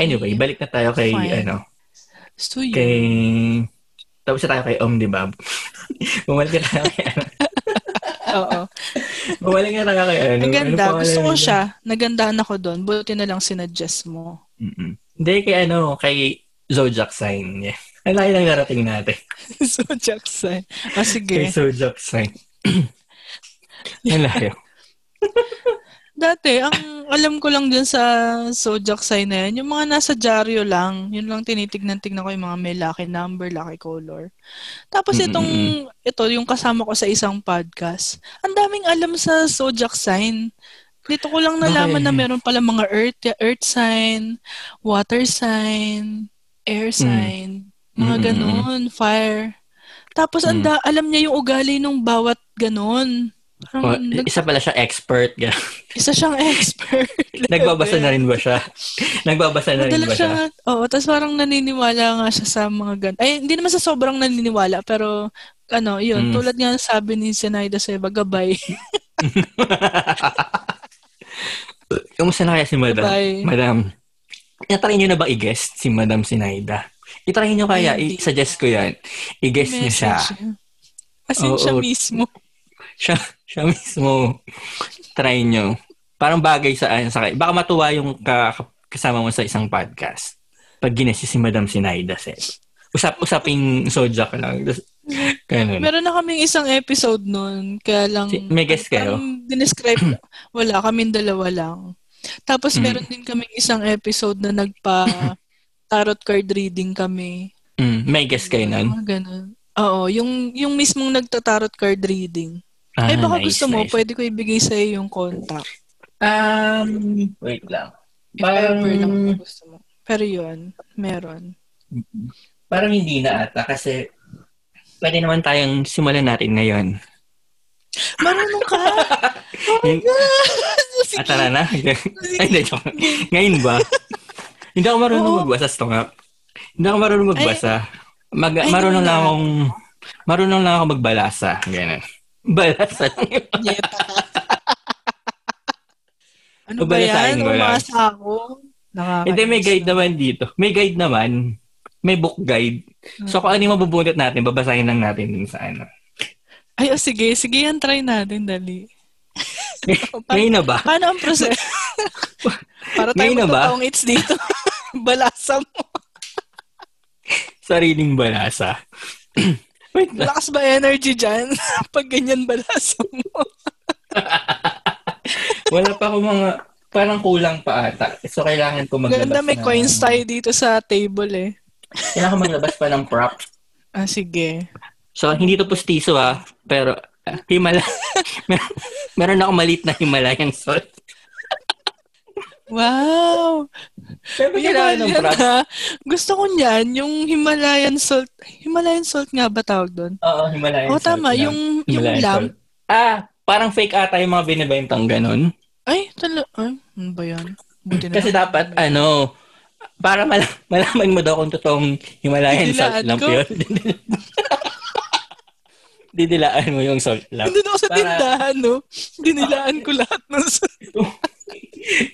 Anyway, balik na tayo kay, Fine. ano, Gusto yun. kay, tapos na tayo kay Om, di ba? Bumalik na tayo kay, ano, Oo. bumalik na tayo kay, ano, Ang ganda. ano Gusto ko siya. Nagandahan ako doon. Buti na lang sinuggest mo. Mm-mm. Hindi, kay ano, kay Zodiac sign. Yeah. Ang laki lang narating natin. so, Jackson. Ah, sige. Kay Zodiac sign. Ang layo. Dati, ang alam ko lang dun sa zodiac sign na yan, yung mga nasa dyaryo lang, yun lang tinitignan-tignan ko yung mga may lucky number, lucky color. Tapos itong, ito, yung kasama ko sa isang podcast, ang daming alam sa zodiac sign. Dito ko lang nalaman Okay. na meron pala mga earth, earth sign, water sign, air sign, mga Mm-mm-mm. ganun, fire. Tapos Mm. anda, alam niya yung ugali ng bawat ganun. Oh, nag- isa pala siya expert. ganun. isa siyang expert. Nagbabasa na rin ba siya? Nagbabasa na rin ba siya? siya, oo, tapos parang naniniwala nga siya sa mga gan. Ay, hindi naman sa sobrang naniniwala, pero ano, yun, Mm. tulad nga sabi ni Zenaida Seba, gabay. Kamusta na kaya si Madam? Bye. Madam, itry nyo na ba i-guest si Madam Sinaida? Itry nyo kaya, Hindi. i-suggest ko yan. I-guest nyo siya. As in, Oo. siya mismo. Siya, siya mismo. Try nyo. Parang bagay sa, sa baka matuwa yung ka, kasama mo sa isang podcast. Pag ginesi si Madam Sinaida said. Usap, usaping sojak lang. Ganun. Meron na kaming isang episode nun, kaya lang... Si- may guest kayo? Dinescribe, wala, kaming dalawa lang. Tapos Mm. meron din kaming isang episode na nagpa tarot card reading kami. Mm, may guest kayo nun? Ganun. Oo, yung, yung mismong nagta-tarot card reading. Ah, Ay, baka nice, gusto mo, nice. pwede ko ibigay sa'yo yung contact. Um, wait lang. If Parang, ever lang kung gusto mo. Pero yun, meron. parang hindi na ata kasi pwede naman tayong simulan natin ngayon. Marunong ka! Oh my God! Sige. Ah, tara na. Ay, hindi. Ngayon ba? hindi ako marunong Oo. magbasa. Stop nga. Hindi ako marunong magbasa. Mag, Ay, marunong hindi lang akong, marunong lang ako magbalasa. Ganun. Balasa lang yun. Ano ba yan? Umasa ako. Hindi, may guide na. naman dito. May guide naman. May book guide. So, kung ano yung mabubunot natin, babasahin lang natin dun sa ano. Ay, oh, sige. Sige yan, try natin. Dali. Ngayon na ba? Paano ang proseso? Para tayo magtotoong it's dito. Balasa mo. Sariling balasa. Wait. Lakas ba energy dyan? Pag ganyan balasa mo. Wala pa ako mga, parang kulang pa ata. So, kailangan ko maglabas Ganda, may ng- coins tayo dito sa table eh. Kailangan ko maglabas pa ng prop. Ah, sige. So, hindi to postiso ah. Pero, ah, Himala, mer- meron ako malit na Himalayan salt. Wow! Pero kailangan ng Yan prop. ha. Gusto ko niyan, yung Himalayan salt. Himalayan salt nga ba tawag doon? Oo, Himalayan Oo, salt. tama. lang. Yung, yung Himalayan lamp. salt. Ah, parang fake ata yung mga binibentang ganun. Ay, tala. Ay, ano ba yan? Buti na Kasi dapat, ano, para mal- malaman mo daw kung totoong Himalayan salt Didilaan lamp ko. yun. Didilaan mo yung salt lamp. Hindi na ako sa Para- tindahan, no? Dinilaan ko lahat ng salt.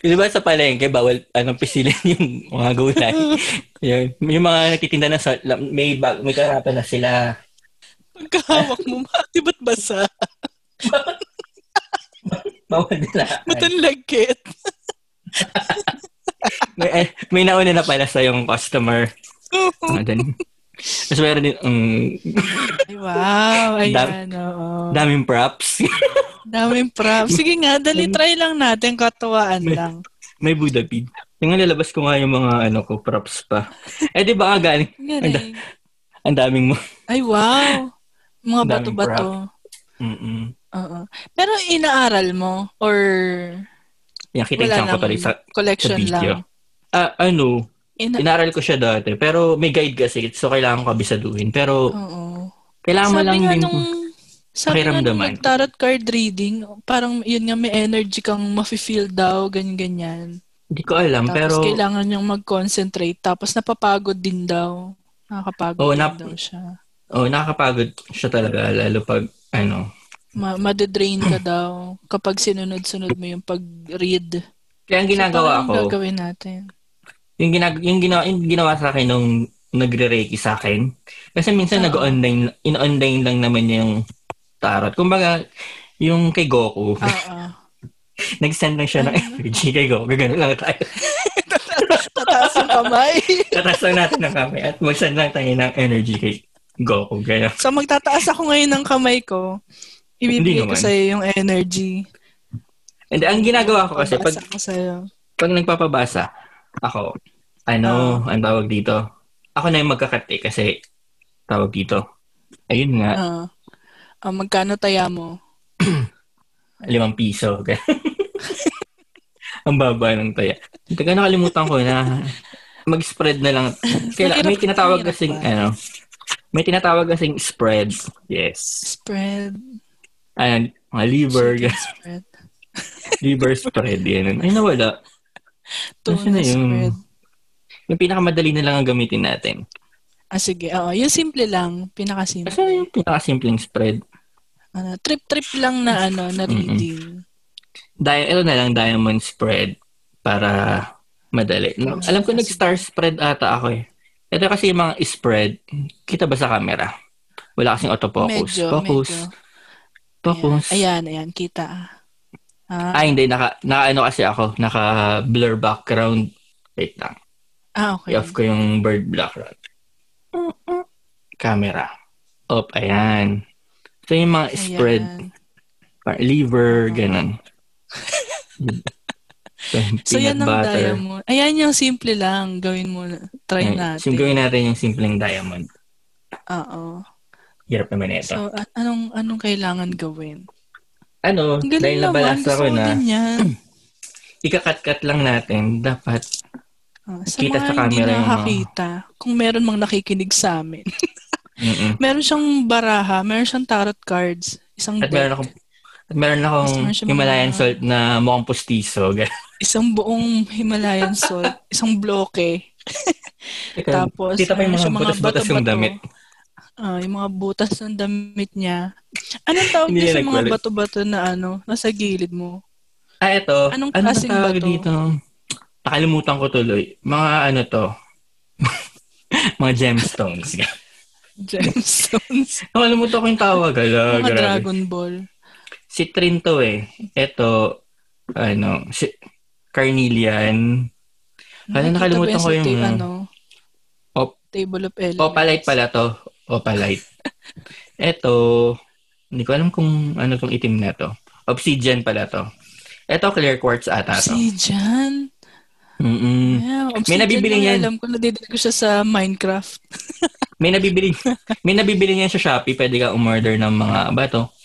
Di ba sa palengke, bawal anong pisilin yung mga gulay. yun. Yung mga nagtitinda salt lamp, may, bag, may karapan na sila. Pagkahawak mo, di ba't basa? Bawal nila. Matanlagkit. may, eh, may nauna na pala sa yung customer. Ano Tapos meron din, um, Ay, wow. Ayan, oo. daming props. Daming props. Sige nga, dali try lang natin. Katuwaan lang. may Buddha bead. Yung lalabas ko nga yung mga ano ko, props pa. Eh di ba nga galing, Galing. ang daming mo. Ay, wow. Mga bato-bato. Mm-mm. Oo. Pero inaaral mo? Or Yan, kita wala nang sa, sa collection video. lang? Ah, ano, Ina- inaral ko siya dati, pero may guide kasi, so kailangan ko kabisaduhin. Pero, Oo. kailangan mo Sabi lang din, nung, sabi pakiramdaman. tarot card reading, parang yun nga may energy kang mafe-feel daw, ganyan-ganyan. hindi ko alam, Tapos pero, kailangan niyang mag-concentrate. Tapos napapagod din daw. Nakakapagod Oo, din nap- daw siya. oh, nakakapagod siya talaga, lalo pag, ano, Ma- madedrain ka daw kapag sinunod-sunod mo yung pag-read. kaya ang So, ginagawa paano ko, gagawin natin? Yung, ginag yung, ginawa, yung ginawa sa akin nung nagre-reiki sa akin. Kasi minsan Oo. nag-online, in-online lang naman yung tarot. Kumbaga, yung kay Goku, Oo. nag-send lang siya ng energy kay Goku. Gano'n lang tayo. Tataas ang kamay. Tatas lang natin ng kamay at mag-send lang tayo ng energy kay Goku. Gano'n. so, magtataas ako ngayon ng kamay ko. Ibibigay ko sa'yo yung energy. And ang ginagawa ko kasi, pag, pag nagpapabasa, ako, ano, ang tawag dito, ako na yung magkakati kasi tawag dito. Ayun nga, Ah. Ah, magkano taya mo? limang piso. ang baba ng taya. Teka, nakalimutan ko na mag-spread na lang. Kaya, may tinatawag kasing, ano, may tinatawag kasing spread. Yes. Spread. Ayan, mga liver, spread. liver spread. Yan. Ay, nawala. Tuna na yun? spread. Yung pinakamadali na lang ang gamitin natin. Ah, sige. Oo, yung simple lang. Pinakasimple. Kasi yung pinakasimpleng spread. Ano, trip-trip lang na ano, na reading. Di- ito na lang, diamond spread para madali. No, alam ko nag-star spread ata ako eh. Ito kasi yung mga spread, kita ba sa camera? Wala kasing autofocus. Medyo, Focus. medyo. Focus. Ayan, ayan, kita. Ah, Ah, hindi. Naka, naka ano kasi ako. Naka-blur background. Wait lang. ah okay. I-off ko yung bird background. Camera. Op, ayan. So yung mga spread, Ayan. par- liver, ganun. So, yan Peanut ang butter. diamond. Ayan yung simple lang. Gawin mo. na. Try Ayan. natin. So, gawin natin yung simpleng diamond. Oo. Hirap naman ito. So, a- anong anong kailangan gawin? Ano, dahil galing naman. nabalasa ko na, ikakat-kat lang natin. Dapat, sa Kita mga sa hindi camera yung mga- nakakita, kung meron mang nakikinig sa amin, meron siyang baraha, meron siyang tarot cards, isang At deck, meron akong, at meron akong Meron siya mga- Himalayan salt na mukhang pustiso. isang buong Himalayan salt, isang bloke, Teka, tapos kita pa yung mga butas-butas yung damit. Ah, yung mga butas ng damit niya. Anong tawag niya sa mga bato-bato na ano, nasa gilid mo? Ah, ito. Anong ano klaseng bato? dito? Nakalimutan ko tuloy. Mga ano to? mga gemstones. Gemstones. Nakalimutan ko yung tawag. Ala, mga grabe. Dragon Ball. Si Trin to eh. Ito, ano, si Carnelian. Ano, nakalimutan ko yung- ano, Table of Elements. Opalite pala to. Opalite. Ito, hindi ko alam kung ano tong itim na to. Obsidian pala to. Ito, clear quartz ata to. Obsidian. Mm-mm. Yeah, May nabibili lang, yan. Alam ko, nadidinig ko siya sa Minecraft. May nabibili, may nabibili niyan sa Shopee. Pwede ka umorder ng mga bato.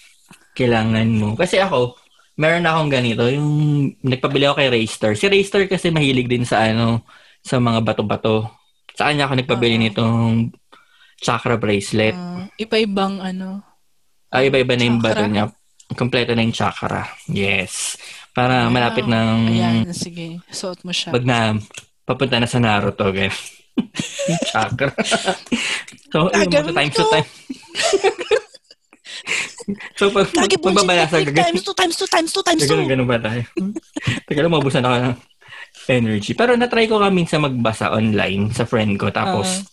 Kailangan mo. Kasi ako, meron akong ganito. Yung nagpabili ako kay Raystar. Si Raystar kasi mahilig din sa ano, sa mga bato-bato. Sa kanya ako nagpabili Oo. nitong chakra bracelet. Ah, iba-ibang ano. Ay, iba-iba na yung bato niya. Kompleto na yung chakra. Yes. Para malapit Wow. ng Ayan, sige. Suot mo siya. pag na papunta na sa Naruto. Ganyan. chakra. so, Ah, ganun times to. time. so, pag, Lagi pag gagawin. Times two, times two, times two, times two. Ganun, ganun ba tayo? Teka lang, mabusan ako ng energy. Pero natry ko kami sa magbasa online sa friend ko. Tapos,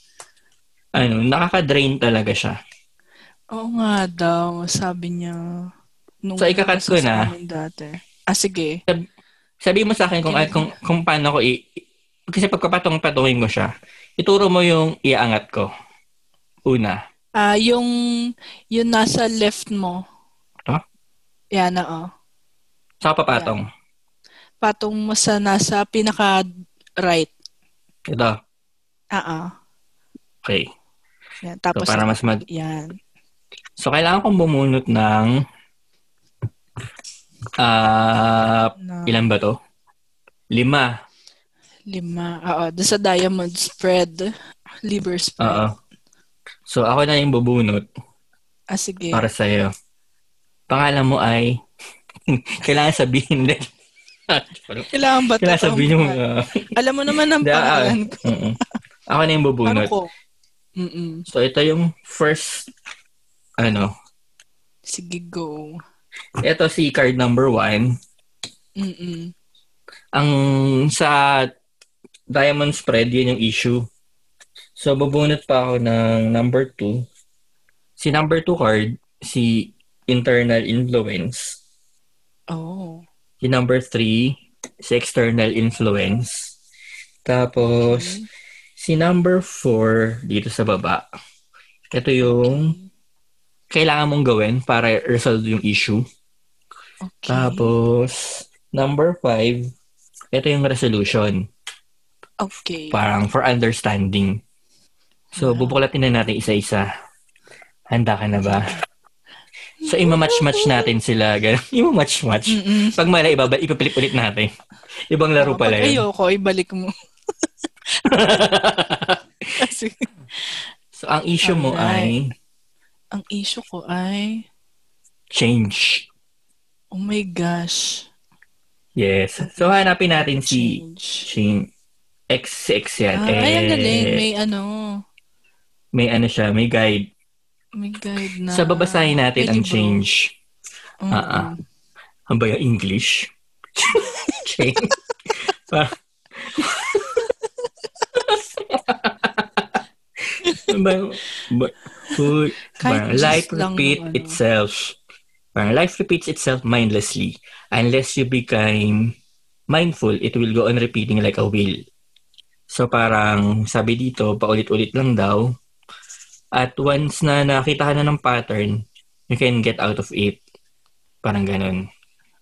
ano, nakaka-drain talaga siya. Oo nga daw, sabi niya. Nung So, ikakat ko na. Dati. Ah, sige. Sabi mo sa akin kung, Kailan? kung, kung paano ko i... Kasi pagkapatong-patungin ko siya, ituro mo yung iaangat ko. Una. Ah, yung, yung nasa left mo. Ah? Yan na, oh. Sa papatong. Patong mo sa nasa pinaka-right. Ito. Ah. Okay. Yan. So, Tapos, para mas mag... yan. So, kailangan kong bumunot ng... Ah... Na, ilan ba to? Lima. lima. Oo, doon sa diamond spread. Liver spread. Oo. So, ako na yung bubunot Ah, sige. para sa'yo. Pangalan mo ay... kailangan sabihin din. Kailangan ba kailangan totoong sabihin yung... Uh, Alam mo naman ang pangalan ko. Ako na yung Ano bubunot. ko? Mm-mm. So, ito yung first... Ano? Sige, go. Ito si card number one. Mm-mm. Ang sa diamond spread, yun yung issue. So, bubunot pa ako ng number two. Si number two card, si internal influence. Oh. Si number three, si external influence. Tapos, Okay. Si number four, dito sa baba. Ito yung kailangan mong gawin para resolve yung issue. Okay. Tapos, number five, ito yung resolution. Okay. Parang for understanding. So, bubuklatin na natin isa-isa. Handa ka na ba? So, imamatch-match natin sila. Imamatch-match. Pag mali, ibaba, ipapilit ulit natin. Ibang laro pala yun. ayoko, ibalik mo. So, ang issue mo ay ang issue ko ay, change. oh my gosh. Yes. So, hanapin natin si Change. Shane. X, X yan. Ah, ay, ang Eh, galing. May ano, May ano siya, may guide. may guide na. So, babasahin natin Pwede ang change. Oo. Ah, ah. Ang ba yung English? change. Pa- Ano ba who- parang life lang repeat ano. itself. Parang life repeats itself mindlessly. Unless you become mindful, it will go on repeating like a wheel. So parang sabi dito, paulit-ulit lang daw. At once na nakita ka na ng pattern, you can get out of it. Parang ganun.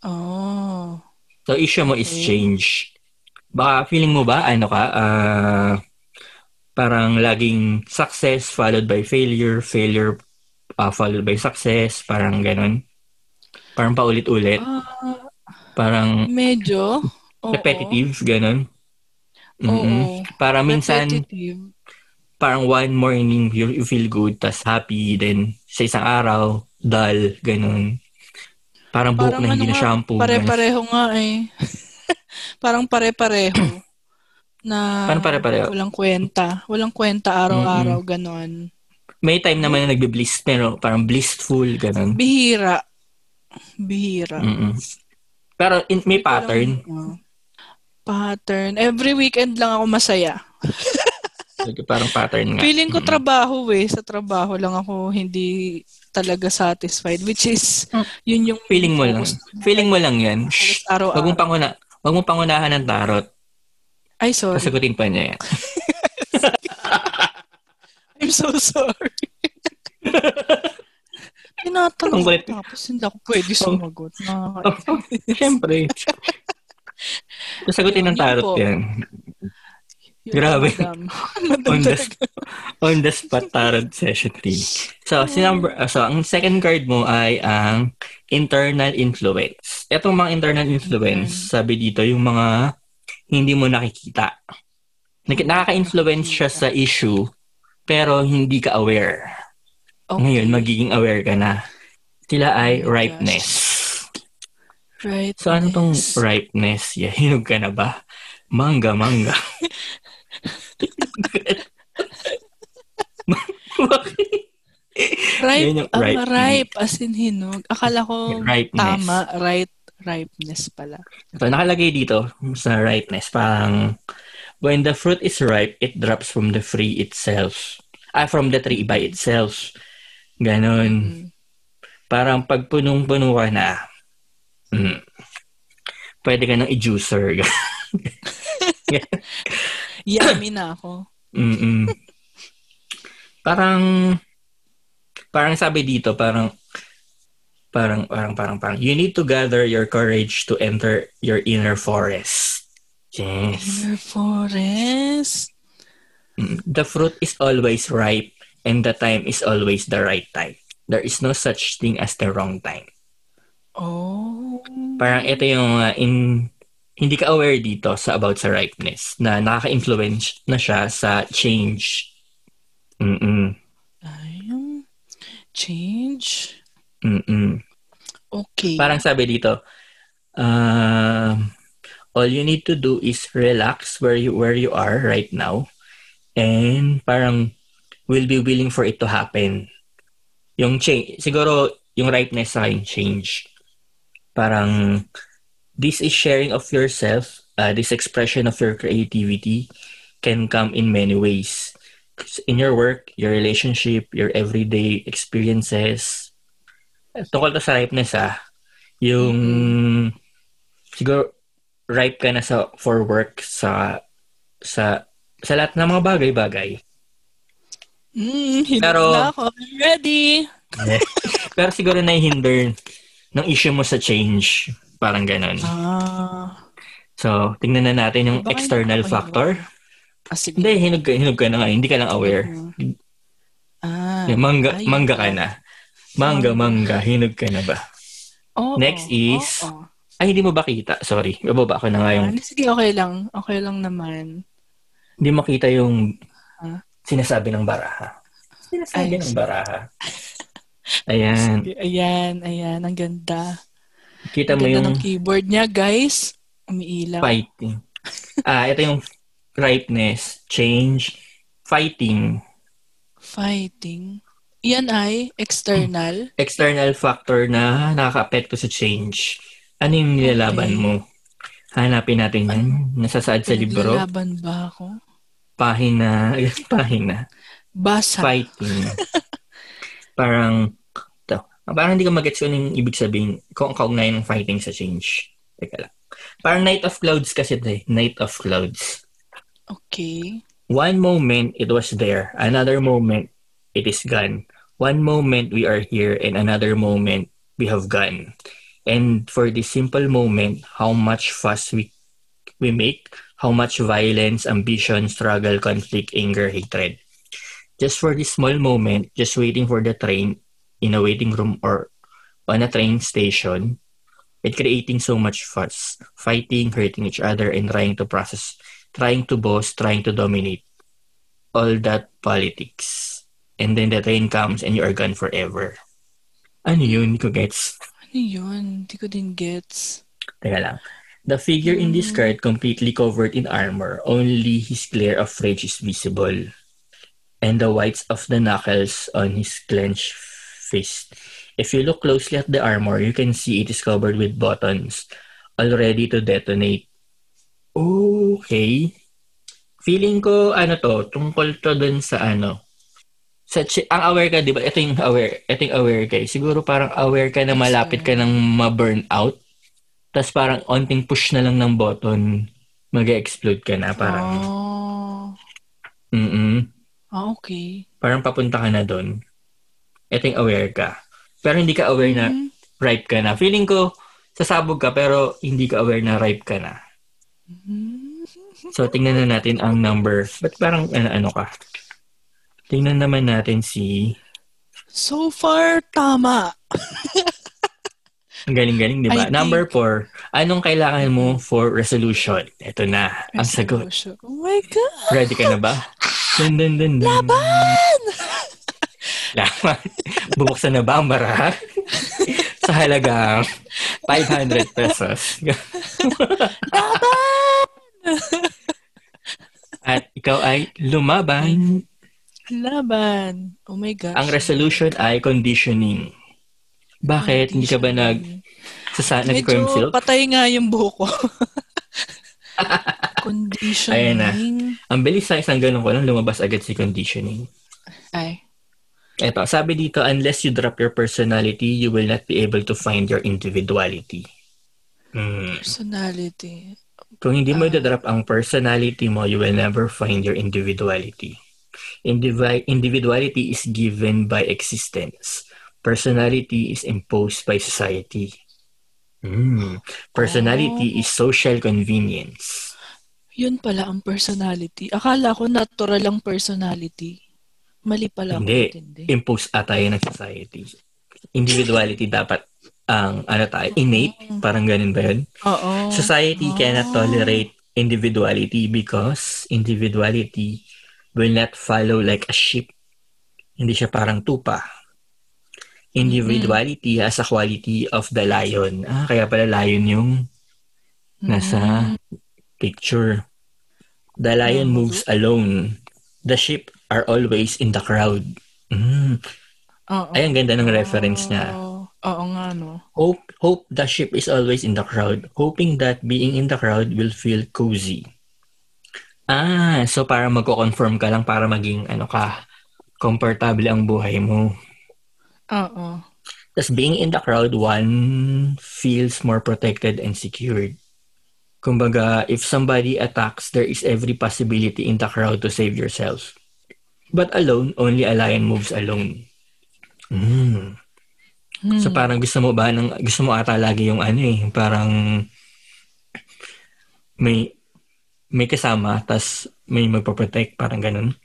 Oh. So issue mo is Okay. change. Baka feeling mo ba, ano ka, ah, parang laging success followed by failure, failure ah, followed by success, parang ganun. Parang paulit-ulit. Ah, Parang medyo. Oo. repetitive, ganun. Oo. Mm-mm. Para minsan, Repetitive. parang one morning you, you feel good, tas happy, then sa isang araw, dull, ganun. Parang buhok na hindi ano na nga, shampoo. Pare-pareho nga eh. Parang pare-pareho. Na Paano pare-pareho? walang kwenta. Walang kwenta araw-araw, ganon. May time naman na nagbe-bliss, pero parang blissful, ganun. Bihira. Bihira. Mm-mm. Pero in, may pattern. Parang, uh, pattern. Every weekend lang ako masaya. Parang pattern nga. Feeling ko trabaho eh. Sa trabaho lang ako hindi talaga satisfied. Which is, yun yung Feeling mo lang. Feeling mo lang yan. Shh. Wag araw-araw. mong panguna, wag mong pangunahan ng tarot. Ay, sorry. Kasagutin pa niya yan. I'm so sorry. Tinatanong ko tapos hindi ako pwede sumagot. Nakaka- Siyempre. Kasagutin ng tarot yan. Yun, Grabe. madam. On the, on the spot tarot session 3. So, si number, uh, so, ang second card mo ay ang internal influence. Itong mga internal influence, sabi dito, yung mga hindi mo nakikita. Nak- Nakaka-influence siya sa issue, pero hindi ka aware. Okay. Ngayon, magiging aware ka na. Sila ay Oh ripeness. Right. So, ano tong ripeness? Yeah, hinog ka na ba? Mangga, mangga. Bakit? Ripe, Yun yung ripe. ripe, as in hinog. Akala ko Ripeness. tama, right, ripeness pala. Ito, nakalagay dito sa ripeness, parang when the fruit is ripe, it drops from the tree itself. Ah, from the tree by itself. Ganon. Mm. Parang pag punong-puno ka na, mm, pwede ka nang i-juicer. Yummy na ako. Mm-mm. parang, parang sabi dito, parang, parang, parang, parang, parang, you need to gather your courage to enter your inner forest. Yes. Inner forest. Mm. The fruit is always ripe and the time is always the right time. There is no such thing as the wrong time. Oh. Parang ito yung uh, in hindi ka aware dito sa about sa ripeness na nakaka-influence na siya sa change. Mm-mm. Ayun. Change. Mm-mm. Okay. Parang sabi dito, um, all you need to do is relax where you where you are right now and parang will be willing for it to happen. Yung change, siguro yung ripeness sa change. Parang this is sharing of yourself uh, this expression of your creativity can come in many ways. In your work, your relationship, your everyday experiences. Tungkol to sa ripeness ah, yung siguro ripe ka na sa for work sa sa sa lahat ng mga bagay-bagay. Mm, Pero- na ako. I'm ready. Pero siguro nahihinder ng issue mo sa change. Parang ganun. Ah. So, tingnan na natin yung Baka external factor. ah sige. Hindi, hinog ka, hinog ka na nga. Hindi ka lang aware. Ah. Mangga, ayun. mangga ka na. Mangga, mangga. Hinog ka na ba? Oo, Next is- oo. Ay, hindi mo ba kita? Sorry. Bababa ko na nga yung... sige, okay lang. Okay lang naman. Hindi makita yung Huh? sinasabi ng baraha. Sinasabi Ay, ng baraha. Ayan. Sige, Ayan, ayan. Ang ganda. Kita Ang mo ganda yung ng keyboard niya, guys. Umiilaw. fighting. Ah, ito yung ripeness, change, fighting. Fighting. Yan ay external. external factor na nakaka-apekto sa change. Ano yung nilalaban Okay. mo? Hanapin natin yan. Nasasaad sa libro. Pinaglalaban ba ako? Pahina. Pahina. Basa. Fighting. parang, to, parang hindi ko magets kung anong ibig sabihin, kung kaugnayan ng fighting sa change. Teka lang. Parang Night of Clouds kasi ito eh. Night of Clouds. Okay. One moment, it was there. Another moment, it is gone. One moment, we are here. And another moment, we have gone. And for this simple moment, how much fuss we, we make, how much violence, ambition, struggle, conflict, anger, hatred. Just for this small moment, just waiting for the train in a waiting room or on a train station, it creating so much fuss, fighting, hurting each other, and trying to process trying to boss, trying to dominate all that politics. And then the train comes and you are gone forever. Ano yun? Hindi ko gets. Ano yun? Hindi ko din gets. Teka lang. The figure in this Hmm. card completely covered in armor. Only his glare of rage is visible. And the whites of the knuckles on his clenched fist. If you look closely at the armor, you can see it is covered with buttons, all ready to detonate. Okay. Feeling ko, ano to, tungkol to dun sa ano, sa chi- ang aware ka, di ba? Ito yung aware, ito yung aware ka. eh. Siguro parang aware ka na malapit ka ng ma-burn out. Tapos parang onting push na lang ng button, mag-explode ka na. Parang, Oh. mm Ah, okay. parang papunta ka na doon. Ito yung aware ka. Pero hindi ka aware na Mhm. ripe ka na. Feeling ko, sasabog ka pero hindi ka aware na ripe ka na. Mhm. So, tingnan na natin ang number. Ba't parang ano, ano ka? Tingnan naman natin si... So far, tama. Ang galing-galing, di ba? I think- Number four. Anong kailangan mo for resolution? Ito na. Ang sagot. Resolution. Oh my God! Ready ka na ba? Dun, dun, dun, dun. Laban! Laban. Bubuksan na ba ang baraha? Sa halagang 500 pesos. Laban! At ikaw ay lumaban. Laban. Oh my gosh. Ang resolution ay conditioning. Bakit? Hindi ka ba nag sa nag-cream silk? patay nga yung buhok ko. Conditioning. Ayan na. Ang bilis sa isang ganun ko lang, lumabas agad si conditioning. Ay. Eto, sabi dito, unless you drop your personality, you will not be able to find your individuality. Hmm. Personality. Kung hindi mo Ah. i-drop ang personality mo, you will never find your individuality. Indivi- individuality is given by existence. Personality is imposed by society. Hmm. Personality Oh. is social convenience. Yun pala ang personality. Akala ko natural ang personality. Mali pala ako Hindi. Imposed ata yun ng society. Individuality dapat ang ano tayo, innate, parang ganun ba yun? Oo. Society cannot Oh. tolerate individuality because individuality will not follow like a sheep. Hindi siya parang tupa. Individuality has a quality of the lion. Ah, kaya pala lion yung nasa Mm. picture. The lion Oh. moves alone. The sheep are always in the crowd. Mm. Ay, ang ganda ng reference niya. Oo. Oo nga, no? Hope, hope the ship is always in the crowd, hoping that being in the crowd will feel cozy. Ah, so para magko-confirm ka lang para maging ano ka, komportable ang buhay mo. Oo. Tapos being in the crowd, one feels more protected and secured. Kumbaga, if somebody attacks, there is every possibility in the crowd to save yourself. But alone, only a lion moves alone. Mm. Hmm. So parang gusto mo ba ng gusto mo ata lagi yung ano eh, parang may may kasama tas may magpo-protect parang ganun.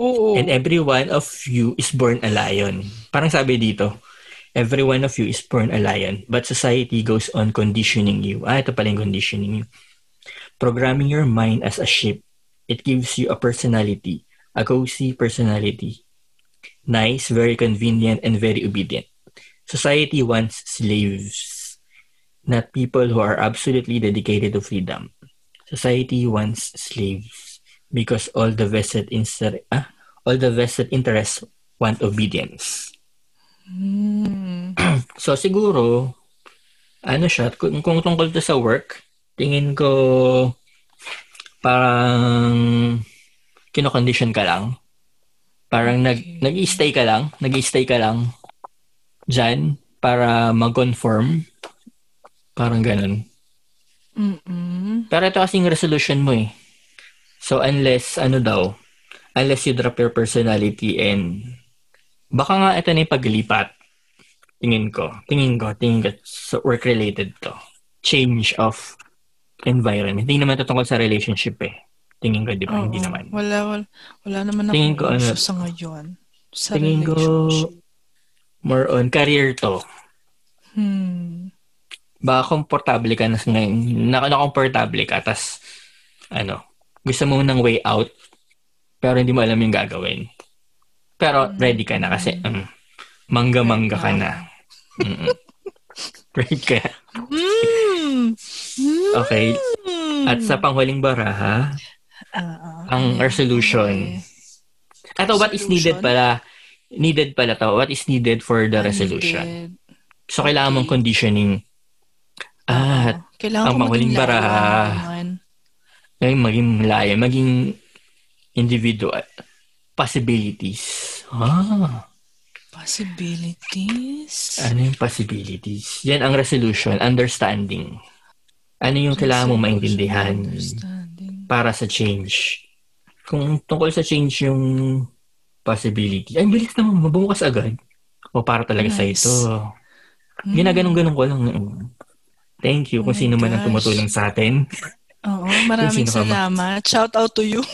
Oo. And every one of you is born a lion. Parang sabi dito, every one of you is born a lion, but society goes on conditioning you. Ah, ito pala yung conditioning you. Programming your mind as a ship. It gives you a personality, a cozy personality. Nice, very convenient, and very obedient. Society wants slaves, not people who are absolutely dedicated to freedom. Society wants slaves because all the vested inter- ah, all the vested interests want obedience. Hmm. So siguro ano siya kung, kung tungkol to sa work, tingin ko parang kino-condition ka lang. Parang nag nag-stay ka lang, nag-stay ka lang diyan para mag-conform. Parang ganun. Mm-mm. Pero ito kasing resolution mo eh. So unless, ano daw, unless you drop your personality and baka nga ito na yung paglipat. Tingin ko. Tingin ko. Tingin ko. So work-related to. Change of environment. Hindi naman ito tungkol sa relationship eh. Tingin ko, di ba? Hindi Oo. naman. Wala, wala, wala naman Tingin ko, ano, sa ngayon. Sa tingin ko. More on career to. Hmm. Baka komportable ka na sa ngayon. Na, na komportable ka. tas ano, gusto mo ng way out, pero hindi mo alam yung gagawin. Pero ready ka na kasi um, mangga-mangga ka na. Mm-mm. ready ka. Hmm. Okay. Hmm. At sa panghuling baraha, Ah, ang resolution. Ito, what is needed pala? Needed pala to. What is needed for the resolution? So, kailangan mong conditioning. Ah, Kailangan ang maging baraha. ay maging layo, maging individual. Possibilities. Ah, Possibilities. ano yung possibilities? Yan ang resolution, understanding. Ano yung kailangan mong maintindihan para sa change? Kung tungkol sa change yung possibility, ay, bilis naman, mabukas agad. O para talaga sa Nice. ito. Hmm. Ginaganong-ganong ko lang. Thank you Oh kung my sino man ang gosh. tumutulong sa atin. Oo, maraming ka ba? salamat. Shout out to you.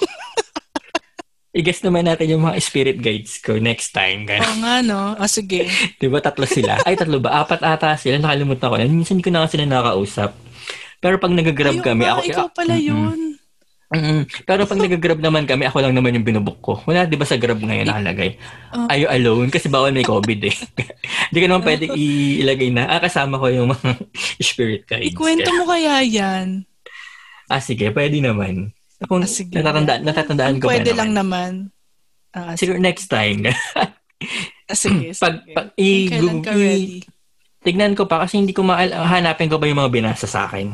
I-guess naman natin yung mga spirit guides ko next time. Ganun. Oo nga, no? Ah, sige. Di ba tatlo sila? Ay, tatlo ba? Apat ata sila. Nakalimutan ko na. Minsan ko na sila nakakausap. Pero pag nag-grab Ayun kami, nga, ako... ikaw pala yun. Mm-mm. Pero pag nag-grab naman kami, ako lang naman yung binubuk ko. Wala, di ba sa grab ngayon nakalagay? Oh. Are you alone? Kasi bawal may COVID eh. Hindi ko naman pwede ilagay na, ah, kasama ko yung mga spirit guides. Ikwento mo kaya yan. Ah, sige, pwede naman. Kung Ah, sige. natatandaan, natatandaan ko pwede lang naman? naman. Ah, Siguro next time. ah, sige, pag, sige. pag, i- kailan ka i- ready. Tignan ko pa kasi hindi ko maal hanapin ko ba yung mga binasa sa akin.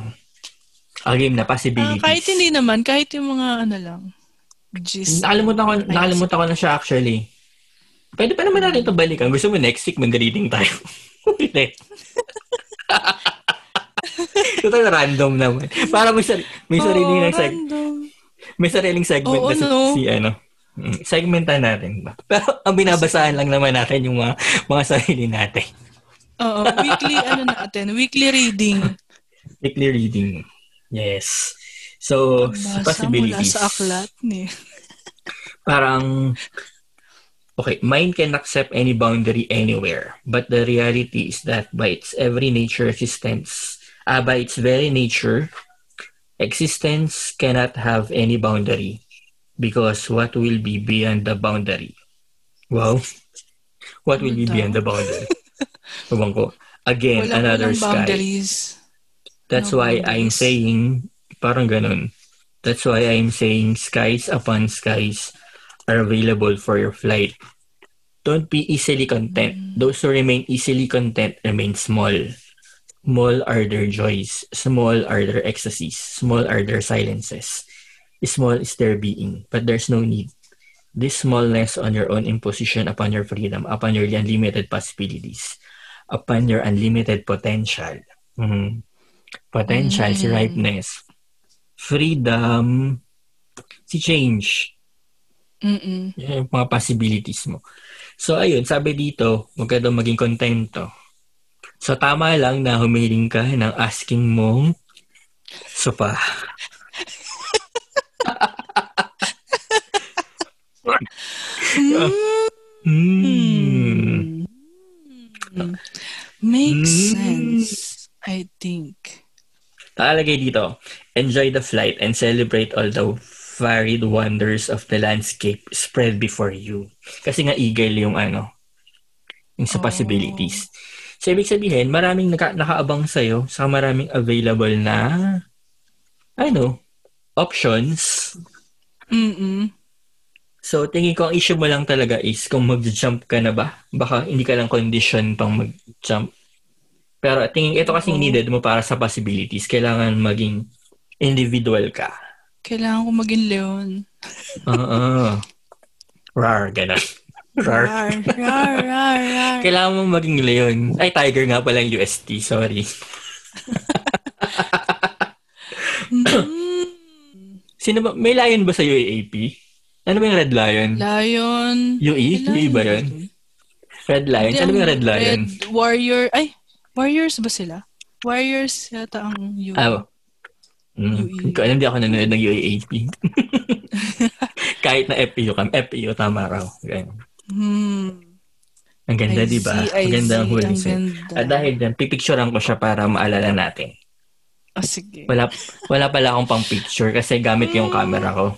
A game na Ah, possibilities. kahit hindi naman, kahit yung mga ano lang. Gist. Nakalimutan ko, nakalimutan ko na siya actually. Pwede pa naman natin ito balikan. Gusto mo next week mag-reading tayo. Hindi. Total random naman. Para may, sar- may sariling na seg- may sariling segment Oo, na si, no? si ano. Mm, Segmentan natin ba? Pero ang binabasahan lang naman natin yung mga, mga sarili natin. Oo, weekly ano natin, weekly reading. Weekly reading. Yes. So, Basa mula possibilities. aklat ni. parang okay, mind can accept any boundary anywhere, but the reality is that by its every nature existence, uh, by its very nature, existence cannot have any boundary because what will be beyond the boundary? Well, What will be beyond the boundary? Ewan ko. Again, Walang, another sky. boundaries. That's No why I'm saying, parang ganun. That's why I'm saying skies upon skies are available for your flight. Don't be easily content. Those who remain easily content remain small. Small are their joys. Small are their ecstasies. Small are their silences. Small is their being. But there's no need. This smallness on your own imposition upon your freedom, upon your unlimited possibilities, upon your unlimited potential. Mhm. Potential, si Mm. ripeness. Freedom, si change. Mm-mm. Yung mga possibilities mo. So, ayun, sabi dito, huwag ka daw maging kontento. So, tama lang na humiling ka ng asking mong sopa. Hmm. Hmm. Makes Hmm. sense, I think. Nakalagay dito, enjoy the flight and celebrate all the varied wonders of the landscape spread before you. Kasi nga eagle yung ano, yung sa Oh. possibilities. So, ibig sabihin, maraming naka, nakaabang sa'yo, saka maraming available na, ano, options. Mm-mm. So, tingin ko ang issue mo lang talaga is kung mag-jump ka na ba. Baka hindi ka lang condition pang mag-jump. Pero tingin, ito kasi needed mo para sa possibilities. Kailangan maging individual ka. Kailangan ko maging leon. Oo. Rar, ganun. Rar. Rar, rar, rar, rar. Kailangan mo maging leon. Ay, tiger nga pala yung UST. Sorry. Mm. Sino ba? May lion ba sa UAAP? Ano ba yung red lion? Lion. UE? UE ba yun? Red lion? Ano ba yung red lion? Red warrior. Ay, warriors ba sila? Warriors yata ang U. Ah, Mm. UE. Kung alam, di ako nanonood ng UAAP. Kahit na FPU kam. FPU, tama raw. Ganyan. Hmm. Ang ganda, di ba? Ang ganda ang huling ganda. At dahil dyan, pipicturean ko siya para maalala natin. Ah, sige. Wala, wala pala akong pang picture kasi gamit yung camera ko.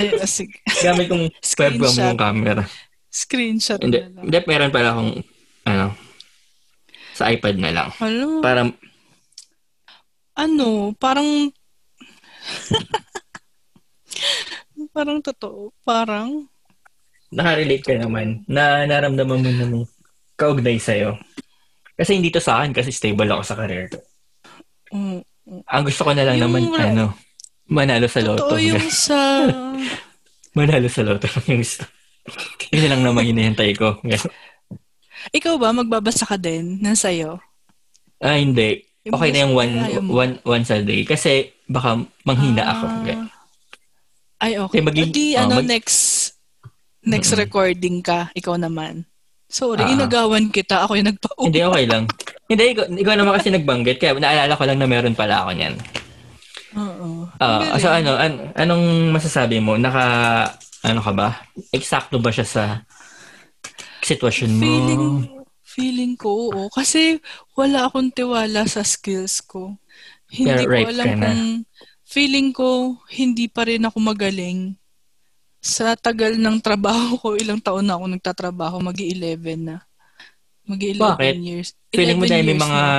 Ay, ah, sige. Gamit kong webcam yung camera. Screenshot Hindi, hindi, meron pala akong, ano, sa iPad na lang. Hello? Para, ano, parang parang totoo. Parang nakarelate ka naman na naramdaman mo na kaugnay sa'yo. Kasi hindi to sa akin kasi stable ako sa career. mm, Ang gusto ko na lang Yung naman, ano, manalo sa loto. totoo yung sa manalo sa loto yung gusto. Yun lang naman hinihintay ko. Ikaw ba magbabasa ka din ng sayo? ah, hindi. Yung Okay na yung one, one, once a day. Kasi baka manghina ako. Ah. Ay, okay. Eh, maging- O di, oh, ano, mag- next next Mm-mm. recording ka, ikaw naman. Sorry, Ah. inagawan kita. Ako yung nagpa Hindi, okay lang. hindi, ikaw, ikaw naman kasi nagbanggit. Kaya naalala ko lang na meron pala ako niyan. Oo. Ah, Ang so ano, an- anong masasabi mo? Naka, ano ka ba? Eksakto ba siya sa sitwasyon mo? Feeling, feeling ko, oo. Kasi wala akong tiwala sa skills ko. Hindi Pero ko alam kung, feeling ko, hindi pa rin ako magaling. Sa tagal ng trabaho ko, ilang taon na ako nagtatrabaho, mag 11 na. mag 11 Bakit? years. Feeling mo 11 dahil may mga na.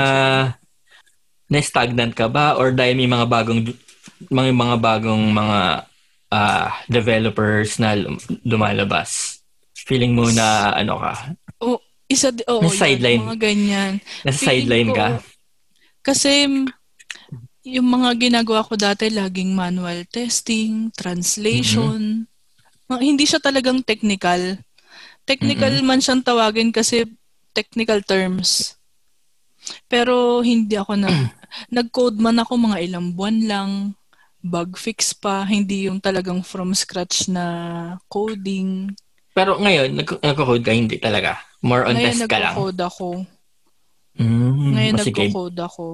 na-stagnant ka ba? Or dahil may mga bagong, mga, mga bagong mga ah, developers na lum- lumalabas? Feeling mo na ano ka? Oh, isa, May yun, sideline. mga ganyan. Nasa sideline ka? Kasi yung mga ginagawa ko dati, laging manual testing, translation. Mga- hindi siya talagang technical. Technical man siyang tawagin kasi technical terms. Pero hindi ako na nag-code man ako mga ilang buwan lang. Bug fix pa, hindi yung talagang from scratch na coding. Pero ngayon, nag- nagko-code ka, hindi talaga. More on Ngayon test ka lang. nagko-code ako. Mm, Ngayon o sige. nagko-code ako.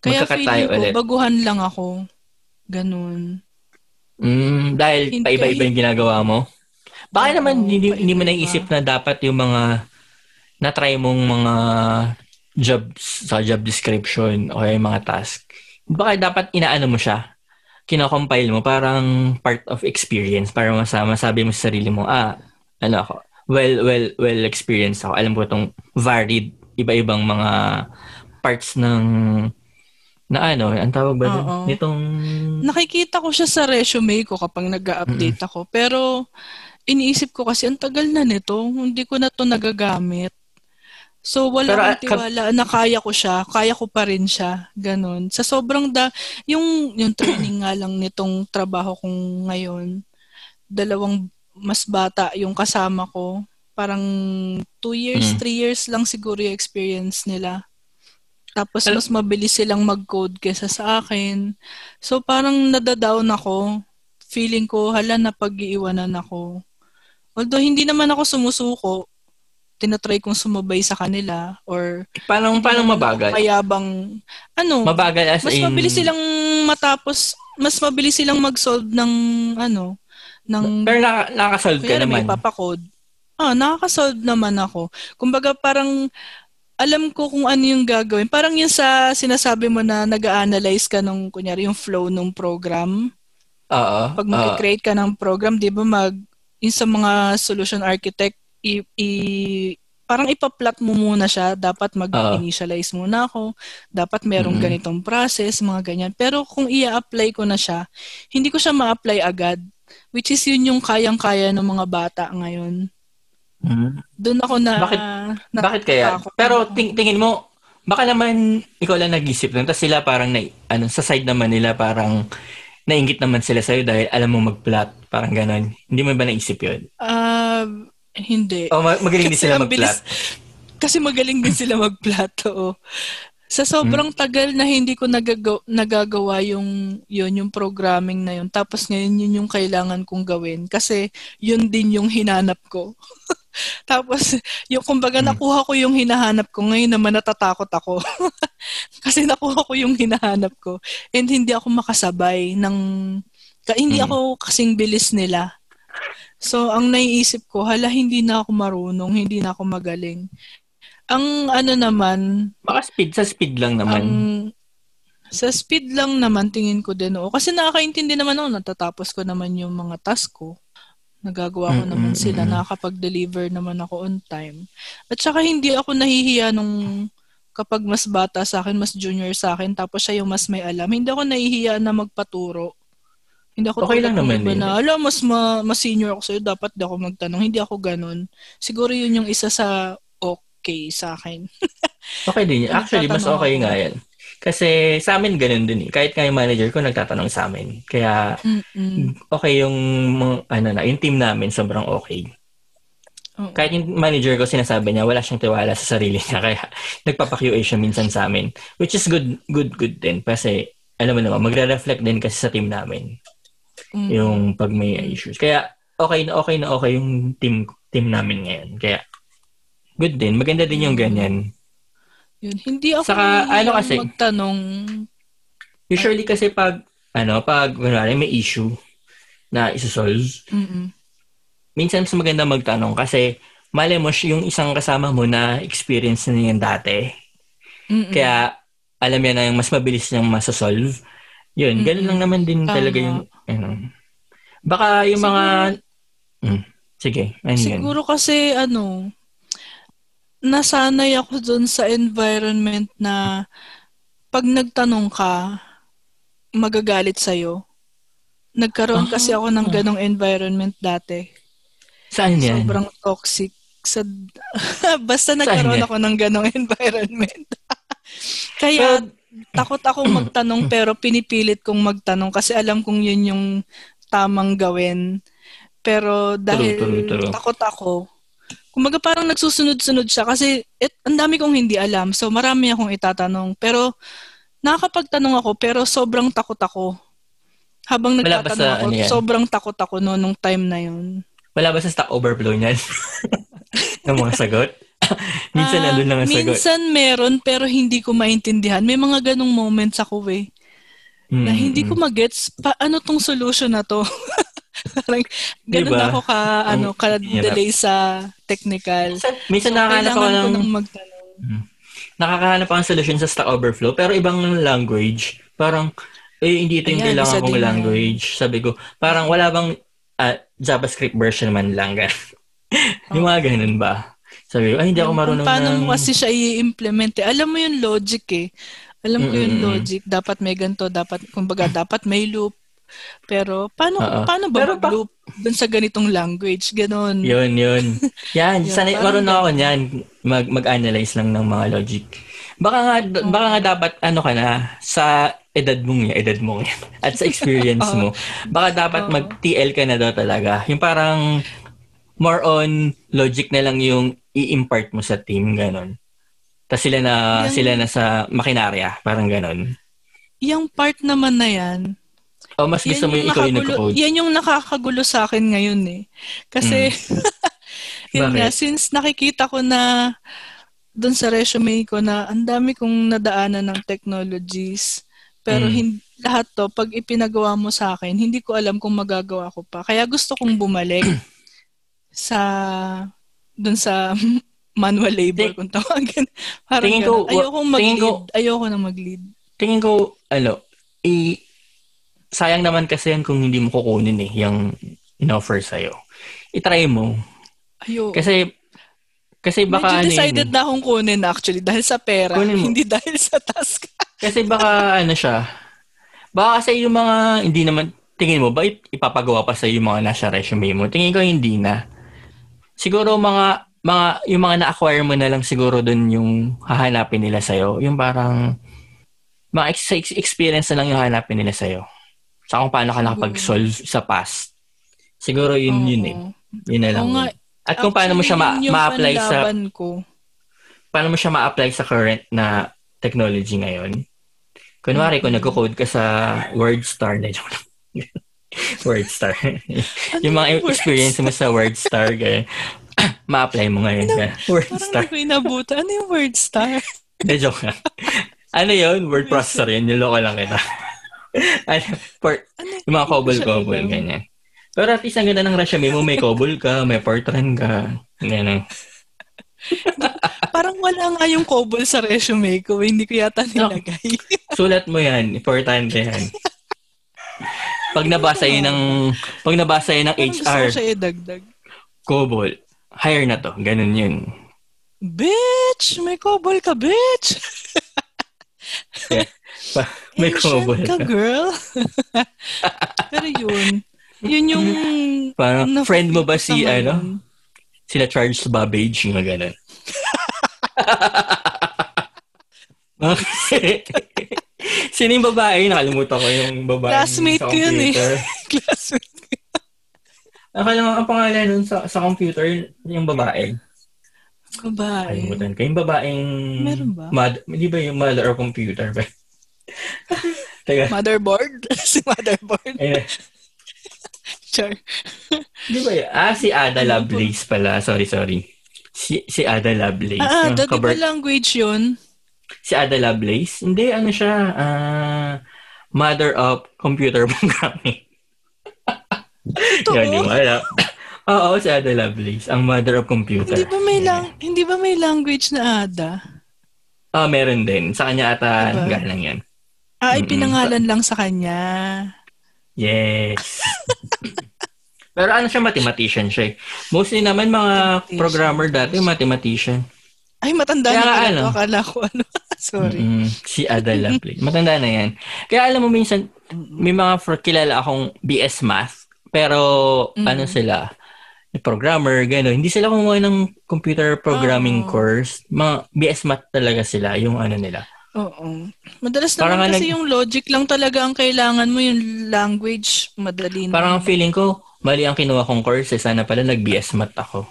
Kaya feeling ko, ulit. baguhan lang ako. Ganun. Mm, dahil Hindi paiba-iba yung ginagawa mo. Baka Oo, naman hindi, hindi mo naisip na dapat yung mga na-try mong mga jobs sa job description o yung mga task. Baka dapat inaano mo siya. Kinocompile mo parang part of experience para masama sabi mo sa sarili mo, ah, ano ako, well, well, well experienced ako. Alam ko itong varied, iba-ibang mga parts ng na ano, ang tawag ba? Oo. Nitong Nakikita ko siya sa resume ko kapag nag update ako. Pero iniisip ko kasi ang tagal na nito, hindi ko na to nagagamit. So, wala Pero, akong ah, tiwala na kaya ko siya, kaya ko pa rin siya, ganun. Sa sobrang da, yung, yung training nga lang nitong trabaho kong ngayon, dalawang mas bata yung kasama ko. Parang two years, Mm. three years lang siguro yung experience nila. Tapos mas mabilis silang mag-code kesa sa akin. So parang nadadown ako. Feeling ko, hala, napag-iiwanan ako. Although hindi naman ako sumusuko, tinatry kong sumabay sa kanila or Paano, paano mabagal? Mayabang, ano, Mabagal as mas in... mabilis silang matapos, mas mabilis silang mag-solve ng, ano, ng, Pero naka, nakakasolve ka naman. may ipapakode. Ah, nakakasolve naman ako. Kumbaga parang, alam ko kung ano yung gagawin. Parang yung sa sinasabi mo na nag-analyze ka nung, kunyari, yung flow ng program. Oo. Pag mag-create ka ng program, di ba mag, yung sa mga solution architect, i, i- parang ipa-plot mo muna siya. Dapat mag-initialize muna ako. Dapat merong Mhm. ganitong process, mga ganyan. Pero kung i-apply ko na siya, hindi ko siya ma-apply agad. Which is yun yung kayang-kaya ng mga bata ngayon. Mhm. Doon ako na... Bakit- na- Bakit kaya? natatakot. Pero ting- tingin mo, baka naman ikaw lang nag-isip nun. Tapos sila parang, na, ano, sa side naman nila parang nainggit naman sila sa'yo dahil alam mo mag-plot. Parang ganon. Hindi mo ba naisip yun? Ah, hindi. O ma- magaling din Kasi sila mag-plot. bilis- Kasi magaling din sila mag-plot, oo. Sa sobrang tagal na hindi ko nagagawa, nagagawa yung, yun, yung programming na yun. Tapos ngayon yun yung kailangan kong gawin. Kasi yun din yung hinanap ko. Tapos, yung kumbaga Hmm. nakuha ko yung hinahanap ko, ngayon naman natatakot ako. Kasi nakuha ko yung hinahanap ko. And hindi ako makasabay ng, ka, hindi Hmm. ako kasing bilis nila. So, ang naiisip ko, hala, hindi na ako marunong, hindi na ako magaling. Ang ano naman, Baka speed, sa speed lang naman. ang sa speed lang naman tingin ko din oo. Kasi nakakaintindi naman ako, natatapos ko naman yung mga task ko. Nagagawa ko Mm, naman mm, sila, mm. nakakapag-deliver naman ako on time. At saka hindi ako nahihiya nung kapag mas bata sa akin, mas junior sa akin, tapos siya yung mas may alam. Hindi ako nahihiya na magpaturo. Hindi ako Okay lang ng naman yun. na, alam, mas, ma, mas senior ako sa'yo, dapat di ako magtanong. Hindi ako ganun. Siguro yun yung isa sa okay sa akin. Okay din. Actually, mas okay nga yan. Kasi sa amin ganun din eh. Kahit nga yung manager ko nagtatanong sa amin. Kaya Mm-mm. okay yung ano na, yung team namin sobrang okay. Oo. Kahit yung manager ko sinasabi niya wala siyang tiwala sa sarili niya kaya nagpapa-QA siya minsan sa amin. Which is good good good din kasi alam mo naman magre-reflect din kasi sa team namin Mm. yung pag may issues. Kaya okay na okay na okay yung team team namin ngayon. Kaya good din. Maganda din yung ganyan. Yun. Hindi ako Saka, ano kasi- magtanong. Usually kasi pag ano, pag kunwari may issue na isosolve, Mm-mm. minsan mas maganda magtanong kasi mali mo yung isang kasama mo na experience na yan dati. Mm-mm. Kaya alam niya na yung mas mabilis niyang masasolve. Yun, ganun Mm-mm. lang naman din Tama. talaga yung ano. Baka yung mga Hmm, sige, ano yun? Siguro kasi ano, nasanay ako dun sa environment na pag nagtanong ka, magagalit sa'yo. Nagkaroon kasi ako ng Ah. ganong environment dati. Saan yan? Sobrang toxic. Sa, basta nagkaroon yan? ako ng ganong environment. Kaya takot akong magtanong pero pinipilit kong magtanong kasi alam kong yun yung tamang gawin. Pero dahil true, true. takot ako, kumaga parang nagsusunod-sunod siya kasi it, ang dami kong hindi alam. So marami akong itatanong. Pero nakakapagtanong ako pero sobrang takot ako. Habang nagtatanong sa ako, ano yan? sobrang takot ako no, nung time na yun. wala ba sa stock overflow niyan? ng mga sagot? minsan Ah, nandun lang ang sagot. Minsan meron pero hindi ko maintindihan. May mga ganong moments ako eh. Mm, na hindi mm, ko magets paano tong solution na to. Parang ganun Diba? ako ka ano ka-delay sa technical. Minsan, minsan So, nakakahanap ako ng, nang magtanong. nakakahanap ako ng solution sa Stack Overflow, pero ibang language. Parang, eh, hindi ito yung Ayan, kailangan kong language. Sabi ko, parang wala bang ah, JavaScript version man lang. ganun. yung mga ganun ba? Sabi ko, ay, hindi ako marunong paano ng... mo kasi siya i-implement eh. Alam mo yung logic eh. Alam ko yung logic. Dapat may ganito, dapat, kumbaga, dapat may loop. Pero paano Oo. paano ba Pero pa- mag-loop dun sa ganitong language? Ganon. Yun, yun. Yan, Yun, sanay, marunong ako niyan. Mag, mag-analyze lang ng mga logic. Baka nga, baka nga dapat, ano ka na, sa edad mong yan, edad mo yan, at sa experience mo, baka dapat mag-TL ka na daw talaga. Yung parang, more on logic na lang yung i-impart mo sa team, ganon. Tapos sila na, Yung- sila na sa makinarya, parang ganon. Yung part naman na yan, O mas gusto mo yung ikaw yung nagko-code. yan yung nakakagulo sa akin ngayon eh. Kasi, yun Bakit? nga, since nakikita ko na doon sa resume ko na ang dami kong nadaanan ng technologies, pero Mm. hindi, lahat to, pag ipinagawa mo sa akin, hindi ko alam kung magagawa ko pa. Kaya gusto kong bumalik sa doon sa manual labor Ting- kung tawagin. Parang tingin ko- tingin mag-lead. ko- Ayoko na mag-lead. tingin ko, ano, i sayang naman kasi yan kung hindi mo kukunin eh, yung in-offer sa'yo. I-try mo. Ayoko. Kasi, kasi baka Medyo ano decided yun, eh. na akong kunin actually dahil sa pera, hindi dahil sa task. Kasi baka ano siya, baka kasi yung mga, hindi naman, tingin mo ba ip- ipapagawa pa sa yung mga nasa resume mo? Tingin ko hindi na. Siguro mga, mga, yung mga na-acquire mo na lang siguro dun yung hahanapin nila sa'yo. Yung parang, mga ex- ex- experience na lang yung hahanapin nila sa'yo. Sa kung paano ka nakapag-solve sa past. Siguro yun yun eh. Yun na lang. Oo nga. yun. At kung paano mo siya ma- Actually, yun yung ma-apply sa panlaban ko. paano mo siya ma-apply sa current na technology ngayon. Kunwari, kung nagko-code ka sa WordStar, na joke lang. WordStar. yung mga Ano experience mo sa WordStar, gaya, ma-apply mo ngayon. gaya. Parang WordStar. hindi ko inabutan. Ano yung word star? Na joke lang. Ano yun? Word processor yun. Niloko lang kita. ano, Ano yung mga ko alam. ganyan. Pero at least ang ganda ng resume mo, may cobble ka, may Fortran ka. Ganyan. Parang wala nga yung cobble sa resume ko. Hindi ko yata nilagay. Sulat mo yan. Importante yan. Pag nabasa yun ng, pag nabasa yun ng Parang gusto HR, ko siya idagdag. COBOL, hire na to. Ganun yun. Bitch! May cobble ka, bitch! Pa- may COBOL ka, girl. Pero yun. Yun yung... Parang yung friend mo ba si, ano? Sila Charles Babbage, yung ganun. Okay. Sino yung babae? Nakalimutan ko yung babae. Classmate ko yun eh. Classmate ko. Mo ang pangalan nun sa, sa computer, yung babae. Babae. Kalimutan ko. Yung babaeng... Meron ba? Mad, di ba yung mother or computer ba? Teka. Motherboard? si motherboard. Eh, Char. di ba yun? Ah, si Ada Ano Lovelace pala. Sorry, sorry. Si, si Ada Lovelace. Ah, Yung dati ba kabar- language yun? Si Ada Lovelace? Hindi, ano siya? ah, mother of computer programming. Totoo? Yan, di alam. Oo, si Ada Lovelace. Ang mother of computer. Hindi ba may lang hindi ba may language na ada? Ah, meron din. Sa kanya ata Diba? galang yan. Ah, ipinangalan lang sa kanya. Yes. Pero ano siya, mathematician siya eh. Mostly naman mga programmer dati, mathematician. Ay, matanda Kaya na ano? Akala ko ano. Sorry. Mm, si Ada Lovelace. Matanda na yan. Kaya alam mo, minsan, may mga for, kilala akong BS Math, pero Mm. ano sila, programmer, gano'n. Hindi sila kumuha ng computer programming Oh. course. Mga BS Math talaga sila, yung ano nila. Oo. Madalas Parang naman kasi nag- yung logic lang talaga ang kailangan mo, yung language, madali na. Parang ang feeling ko, mali ang kinuha kong course, eh, sana pala nag-BS Math ako.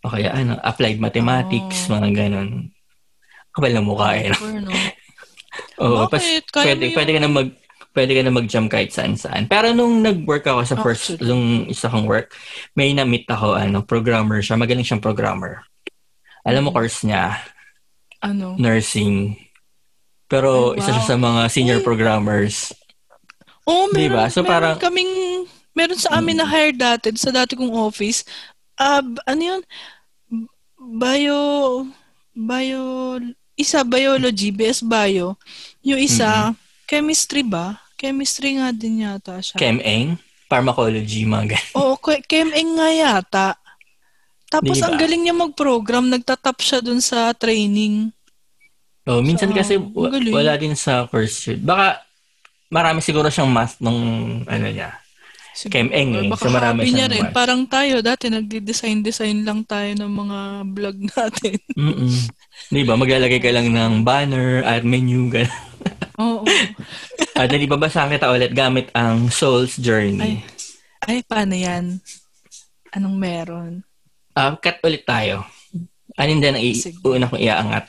O kaya ano, applied mathematics, Oh. mga gano'n. Kapal na mukha eh. no? Oo, Bakit? pas, Kaya pwede, yung- pwede ka na mag pwede ka na mag-jump kahit saan-saan. Pero nung nag-work ako sa first, Actually. nung isa kong work, may na-meet ako, ano, programmer siya. Magaling siyang programmer. Alam mo, Mm. course niya, Ano? nursing. Pero Ay, isa siya wow. sa mga senior Uy. programmers. Oo, meron, Diba? So, meron parang- kaming, meron sa amin na hire dati, sa dati kong office. B- ano yun? Bio, bio, isa biology, BS bio. Yung isa, chemistry ba? Chemistry nga din yata siya. Chem-eng, pharmacology, mga ganun. Oo, chem-eng nga yata. Tapos Diba? ang galing niya mag-program, nagtatap siya dun sa training. Oh, minsan So, kasi galing. wala din sa course yun. Baka marami siguro siyang math nung ano niya. Siguro. Chem Eng eh. Baka So, marami niya rin. math. Parang tayo, dati nagdi-design-design lang tayo ng mga vlog natin. Mm-mm. Di ba? Maglalagay ka lang ng banner at menu. Ganun. Oo. At hindi babasahan kita ulit gamit ang Soul's Journey. Ay, paano yan? Anong meron? Ah, cut ulit tayo. Anin din ang i- una kong iaangat.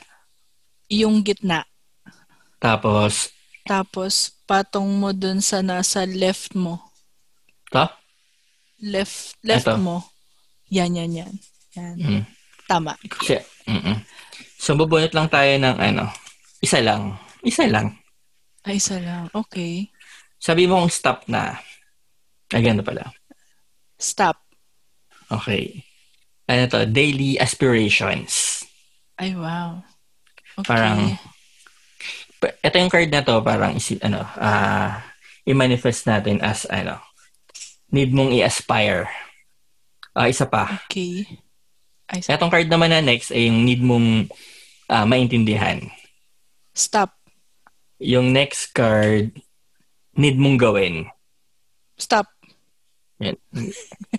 Yung gitna. Tapos, Tapos, patong mo dun sa nasa left mo. to? Left, left Ito. mo. Yan, yan, yan. Yan. Mm. Tama. Kasi, mm So, bubunot lang tayo ng ano, isa lang. Isa lang. Ay, isa lang. Okay. Sabi mo kung stop na. Ay, ganun pala. Stop. Okay. Ano to? Daily aspirations. Ay, wow. Okay. Parang, Pa- ito yung card na to, parang isi, ano, ah, i-manifest natin as, ano, need mong i-aspire. Ah, isa pa. Okay. Ay, sa- Itong card naman na next ay yung need mong ah, maintindihan. stop. Yung next card, need mong gawin. Stop. Yan.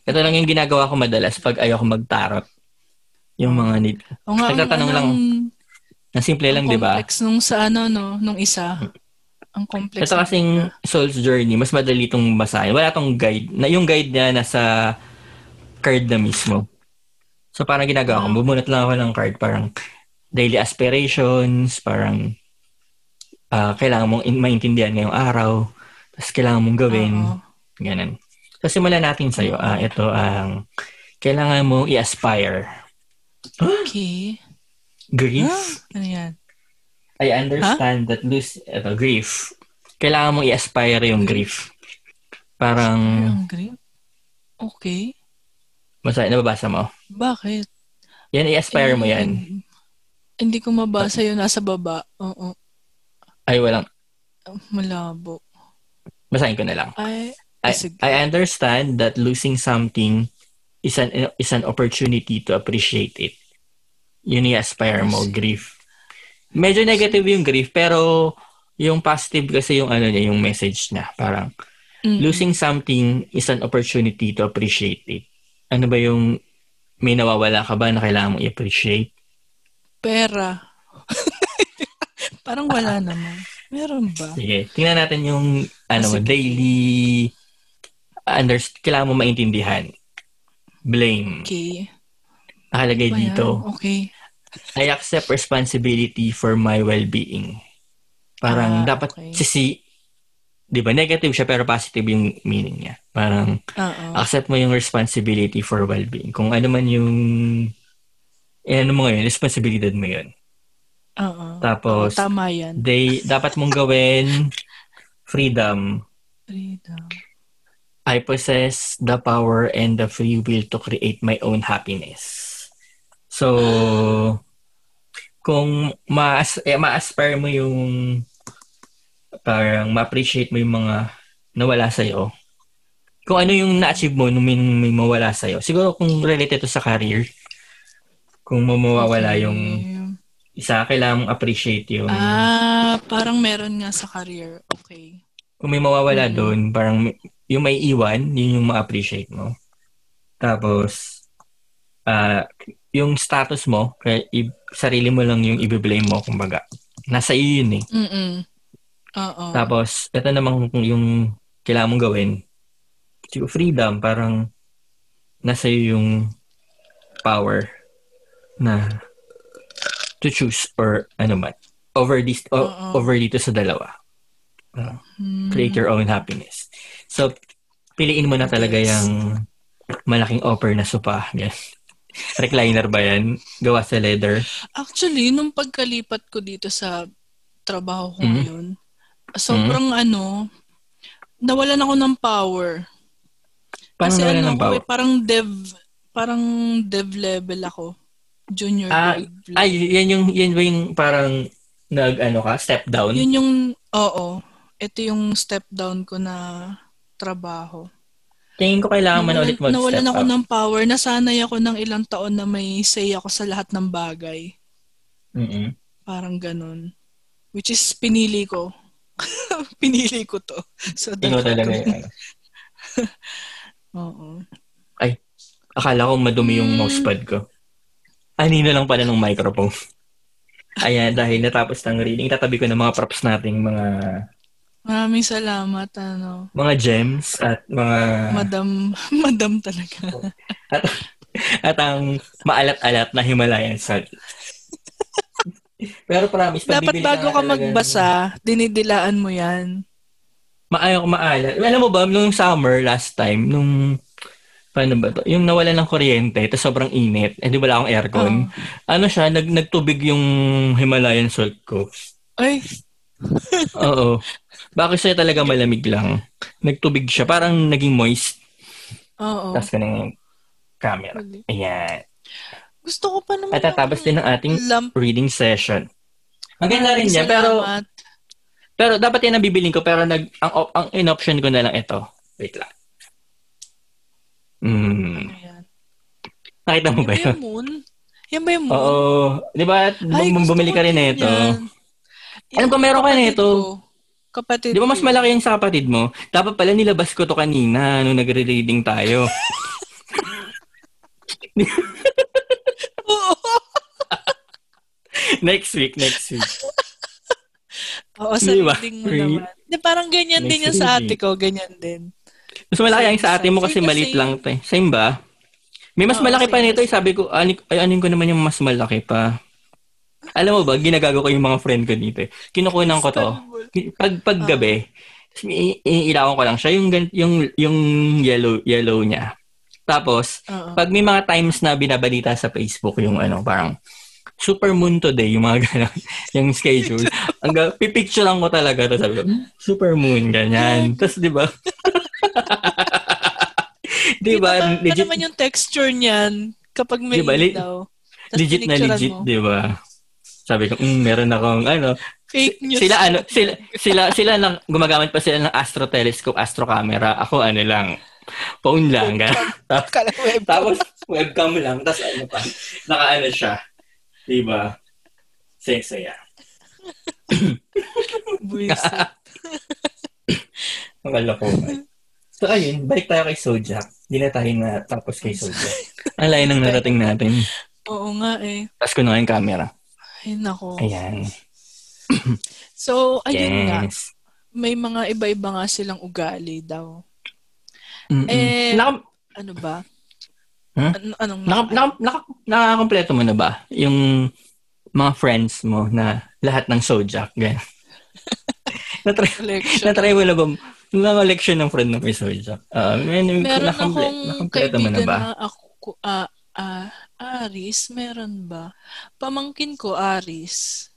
Ito lang yung ginagawa ko madalas pag ayoko mag-tarot. Yung mga need. O nga, Nagtatanong ang- lang, ang- Na simple lang, ang di ba? complex nung sa ano, no? Nung isa. Ang complex. Ito kasing Soul's Journey, mas madali itong basahin. Wala tong guide. Na, yung guide niya nasa card na mismo. So parang ginagawa ko, Ah. bumunot lang ako ng card. Parang daily aspirations, parang ah, kailangan mong in- maintindihan ngayong araw. Tapos kailangan mong gawin. Oo. Ganun. So simulan natin sa'yo. Ah, ito ang kailangan mong i-aspire. Okay. Grief. Ah, ano yan? I understand that lose, ito, grief. Kailangan mong i-aspire yung grief. Parang, Ang grip. Okay. Basta, nababasa mo? Bakit? Yan, i-aspire mo Eh, yan. Hindi ko mabasa yun nasa baba. Oo. Ay, walang, Malabo. basahin ko na lang. I, sige. I understand that losing something is an is an opportunity to appreciate it. Yun yung aspire mo, grief. Medyo negative yung grief, pero yung positive kasi yung ano niya, yung message niya. Parang, Mm. losing something is an opportunity to appreciate it. Ano ba yung may nawawala ka ba na kailangan mong i-appreciate? Pera. Parang wala naman. Meron ba? Sige, tingnan natin yung ano mo, Sige. daily under, kailangan mo maintindihan. Blame. Okay. Nakalagay Ba yan? dito. Okay. I accept responsibility for my well-being. Parang Ah, dapat okay. sisi, di ba, negative siya pero positive yung meaning niya. Parang Oo. accept mo yung responsibility for well-being. Kung ano man yung, eh, ano mo ngayon, responsibilidad mo yun. Oo. Tapos, Tama yan. they, dapat mong gawin freedom. Freedom. I possess the power and the free will to create my own happiness. So, kung ma-as eh, ma-aspire mo yung parang ma-appreciate mo yung mga nawala sa'yo, kung ano yung na-achieve mo nung may, may mawala sa'yo, siguro kung related to sa career, kung mawawala Okay. yung isa, kailangan mong appreciate yung Ah, parang meron nga sa career. Okay. kung may mawawala Mm. doon, parang yung may iwan, yun yung ma-appreciate mo. Tapos, ah yung status mo, kaya i- sarili mo lang yung i-blame mo, kumbaga. Nasa iyo yun eh. Mm-mm. Oo. Tapos, ito naman yung kailangan mong gawin. Siguro freedom, parang nasa iyo yung power na to choose or ano man. Over, this, o- over dito sa dalawa. Hmm. create your own happiness. So, piliin mo na talaga Yes. yung malaking offer na sopa. Yan. Recliner ba yan? Gawa sa leather? Actually, nung pagkalipat ko dito sa trabaho ko Mhm. ngayon, sobrang ano, nawalan ako ng power. Paano Kasi ano, ng ako power? eh, parang dev, parang dev level ako. Junior Ah, dev. Ay, yan yung, yan ba yung parang nag, ano ka, step down? Yun yung, oo, ito yung step down ko na trabaho. Tingin ko kailangan man ulit mag-step nawalan ako up. ng power. Nasanay ako ng ilang taon na may say ako sa lahat ng bagay. Mm-mm. Parang ganun. Which is pinili ko. Pinili ko to. So, Ikaw talaga ano. Oo. Akala ko madumi yung Mm. mousepad ko. Anino lang pala ng microphone. Ayan, dahil natapos ng reading, tatabi ko ng mga props nating mga Maraming salamat, ano. mga gems at mga Madam, madam talaga. at, at ang maalat-alat na Himalayan salt. Pero promise, Dapat bago ka talaga- magbasa, dinidilaan mo yan. Maayaw ko maalat. Alam mo ba, nung summer last time, nung paano ba to? Yung nawala ng kuryente, tapos sobrang init, eh di wala akong aircon. Oo. Ano siya, nag, nagtubig yung Himalayan salt ko. Ay, Oo. Bakit siya talaga malamig lang? Nagtubig siya, parang naging moist. oo. Tapos ka yung camera. Ayan. Gusto ko pa naman. At tatapos din ng ating lamp. reading session. Maganda rin yan, pero pero dapat yan ang bibiling ko, pero nag, ang, ang in-option ko na lang ito. Wait lang. Hmm. Ano yan? Nakita mo ba yun? yung moon? Yan ba yung moon? Oo. Di ba? Ay, bumili ka rin nito. Alam ko, meron ka nito. Kapatid Di ba mas malaki yung sa kapatid mo? Dapat pala nilabas ko to kanina nung nagre-reading tayo. Oo. next week, next week. Oo, sa Di ba? reading mo Re- naman. Di, parang ganyan din Next yung sa ate ko. Ganyan din. Mas malaki ang sa ate mo kasi Same maliit lang to eh. Same ba? May mas Oo, malaki pa nito eh. Sabi ko, ani, ay, anin ko naman yung mas malaki pa. Alam mo ba, ginagago ko yung mga friend ko dito eh. Kinukunan ko to. Pag, pag Ah. gabi, iilawan ko lang siya, yung, yung, yung yellow, yellow niya. Tapos, Oo. pag may mga times na binabalita sa Facebook, yung ano, parang, super moon today, yung mga gano'n, yung schedule. Ang pipicture lang ko talaga. Tapos sabi ko, "Hmm, super moon, ganyan. Tapos, di ba? di ba? Legit, naman yung texture niyan kapag may Diba, ilaw. Tas legit na legit, di ba? Sabi ko, mm, meron akong, ano, Fake news. sila, ano, sila, sila, sila lang, gumagamit pa sila ng astro telescope, astro camera. Ako, ano lang, phone lang. ganun. Tapos, Kala web. tapos, webcam lang. Tapos, ano pa, naka-ano siya. Di ba? Saya-saya. Buwisit. Ang kalokohan. So, ayun, balik tayo kay Sojak. Hindi na tayo na tapos kay Sojak. Ang layo nang narating natin. Oo nga eh. Tapos ko na yung camera. Ay nako. Ayan. So, ayun nga. yes. May mga iba-iba nga silang ugali daw. Mm-mm. Eh, Naka, Ano ba? Huh? An- anong naka, naka, naka, nakakompleto mo na ba? Yung mga friends mo na lahat ng Sojak. Ganyan. natry, natry mo na ba? Leksyon ng friend na may Sojak. Uh, may, Meron nakomple, akong na kaibigan ba? na ako, ah, ah, Aris, meron ba? Pamangkin ko, Aris.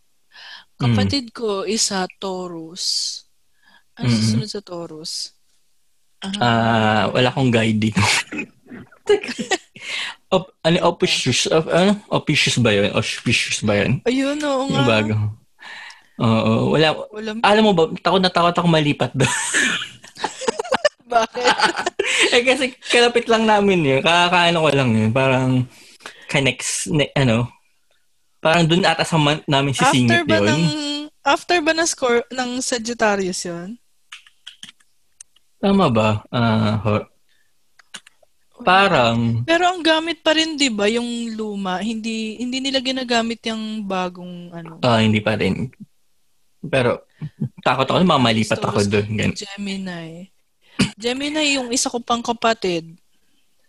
Kapatid ko, isa, Taurus. Ano Mm. susunod sa Taurus? Ah, wala akong guide dito. Op, ano, auspicious, of, ano, auspicious ba yun? Auspicious ba yun? ayun, oo nga. Yung bago. Oo, wala. Walang, Alam mo ba, takot na takot ako malipat doon. bakit? eh kasi kalapit lang namin yun. Kakakaano ko lang yun. Parang connects, ne, ano, parang doon ata sa man, namin after sisingit ba yun. ng, after ba ng score, ng Sagittarius yun? Tama ba? Ho- parang, Pero ang gamit pa rin, di ba, yung luma, hindi hindi nila ginagamit yung bagong, ano, ah, hindi pa rin. Pero, takot ako, mamalipat ako doon. Gemini. Gemini yung isa ko pang kapatid.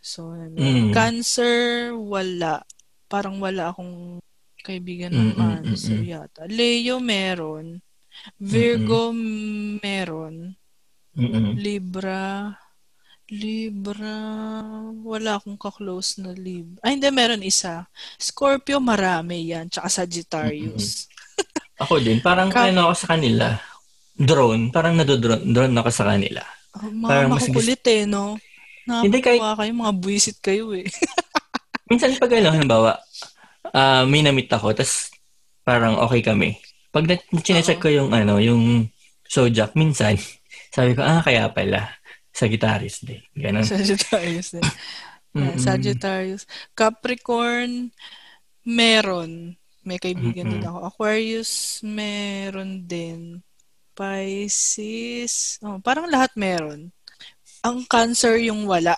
So, ano, Mm. Cancer, wala. Parang wala akong kaibigan ng Mm, mm, Cancer mm, mm. yata. Leo, meron. Virgo, meron. Mm-mm. Libra, Libra, wala akong ka-close na Libra. Ay, hindi, meron isa. Scorpio, marami yan. Tsaka Sagittarius. Ako din, parang Ka- ano ako sa kanila. Drone, parang nadodrone drone ako sa kanila. Oh, mga Parang mas makukulit eh, no? Hindi, Nakakatawa kayo, mga buwisit kayo eh. Minsan pag ano, halimbawa, ah may namit ako, tas parang okay kami. Pag na- chinecheck ko yung ano, yung Sojak, minsan, sabi ko, ah, kaya pala, sa guitarist din. Ganon. Sagittarius din. Mm-mm. Sagittarius. Capricorn, meron. May kaibigan din Mm-mm. ako. Aquarius, meron din. Pisces. Oh, parang lahat meron. Ang Cancer yung wala.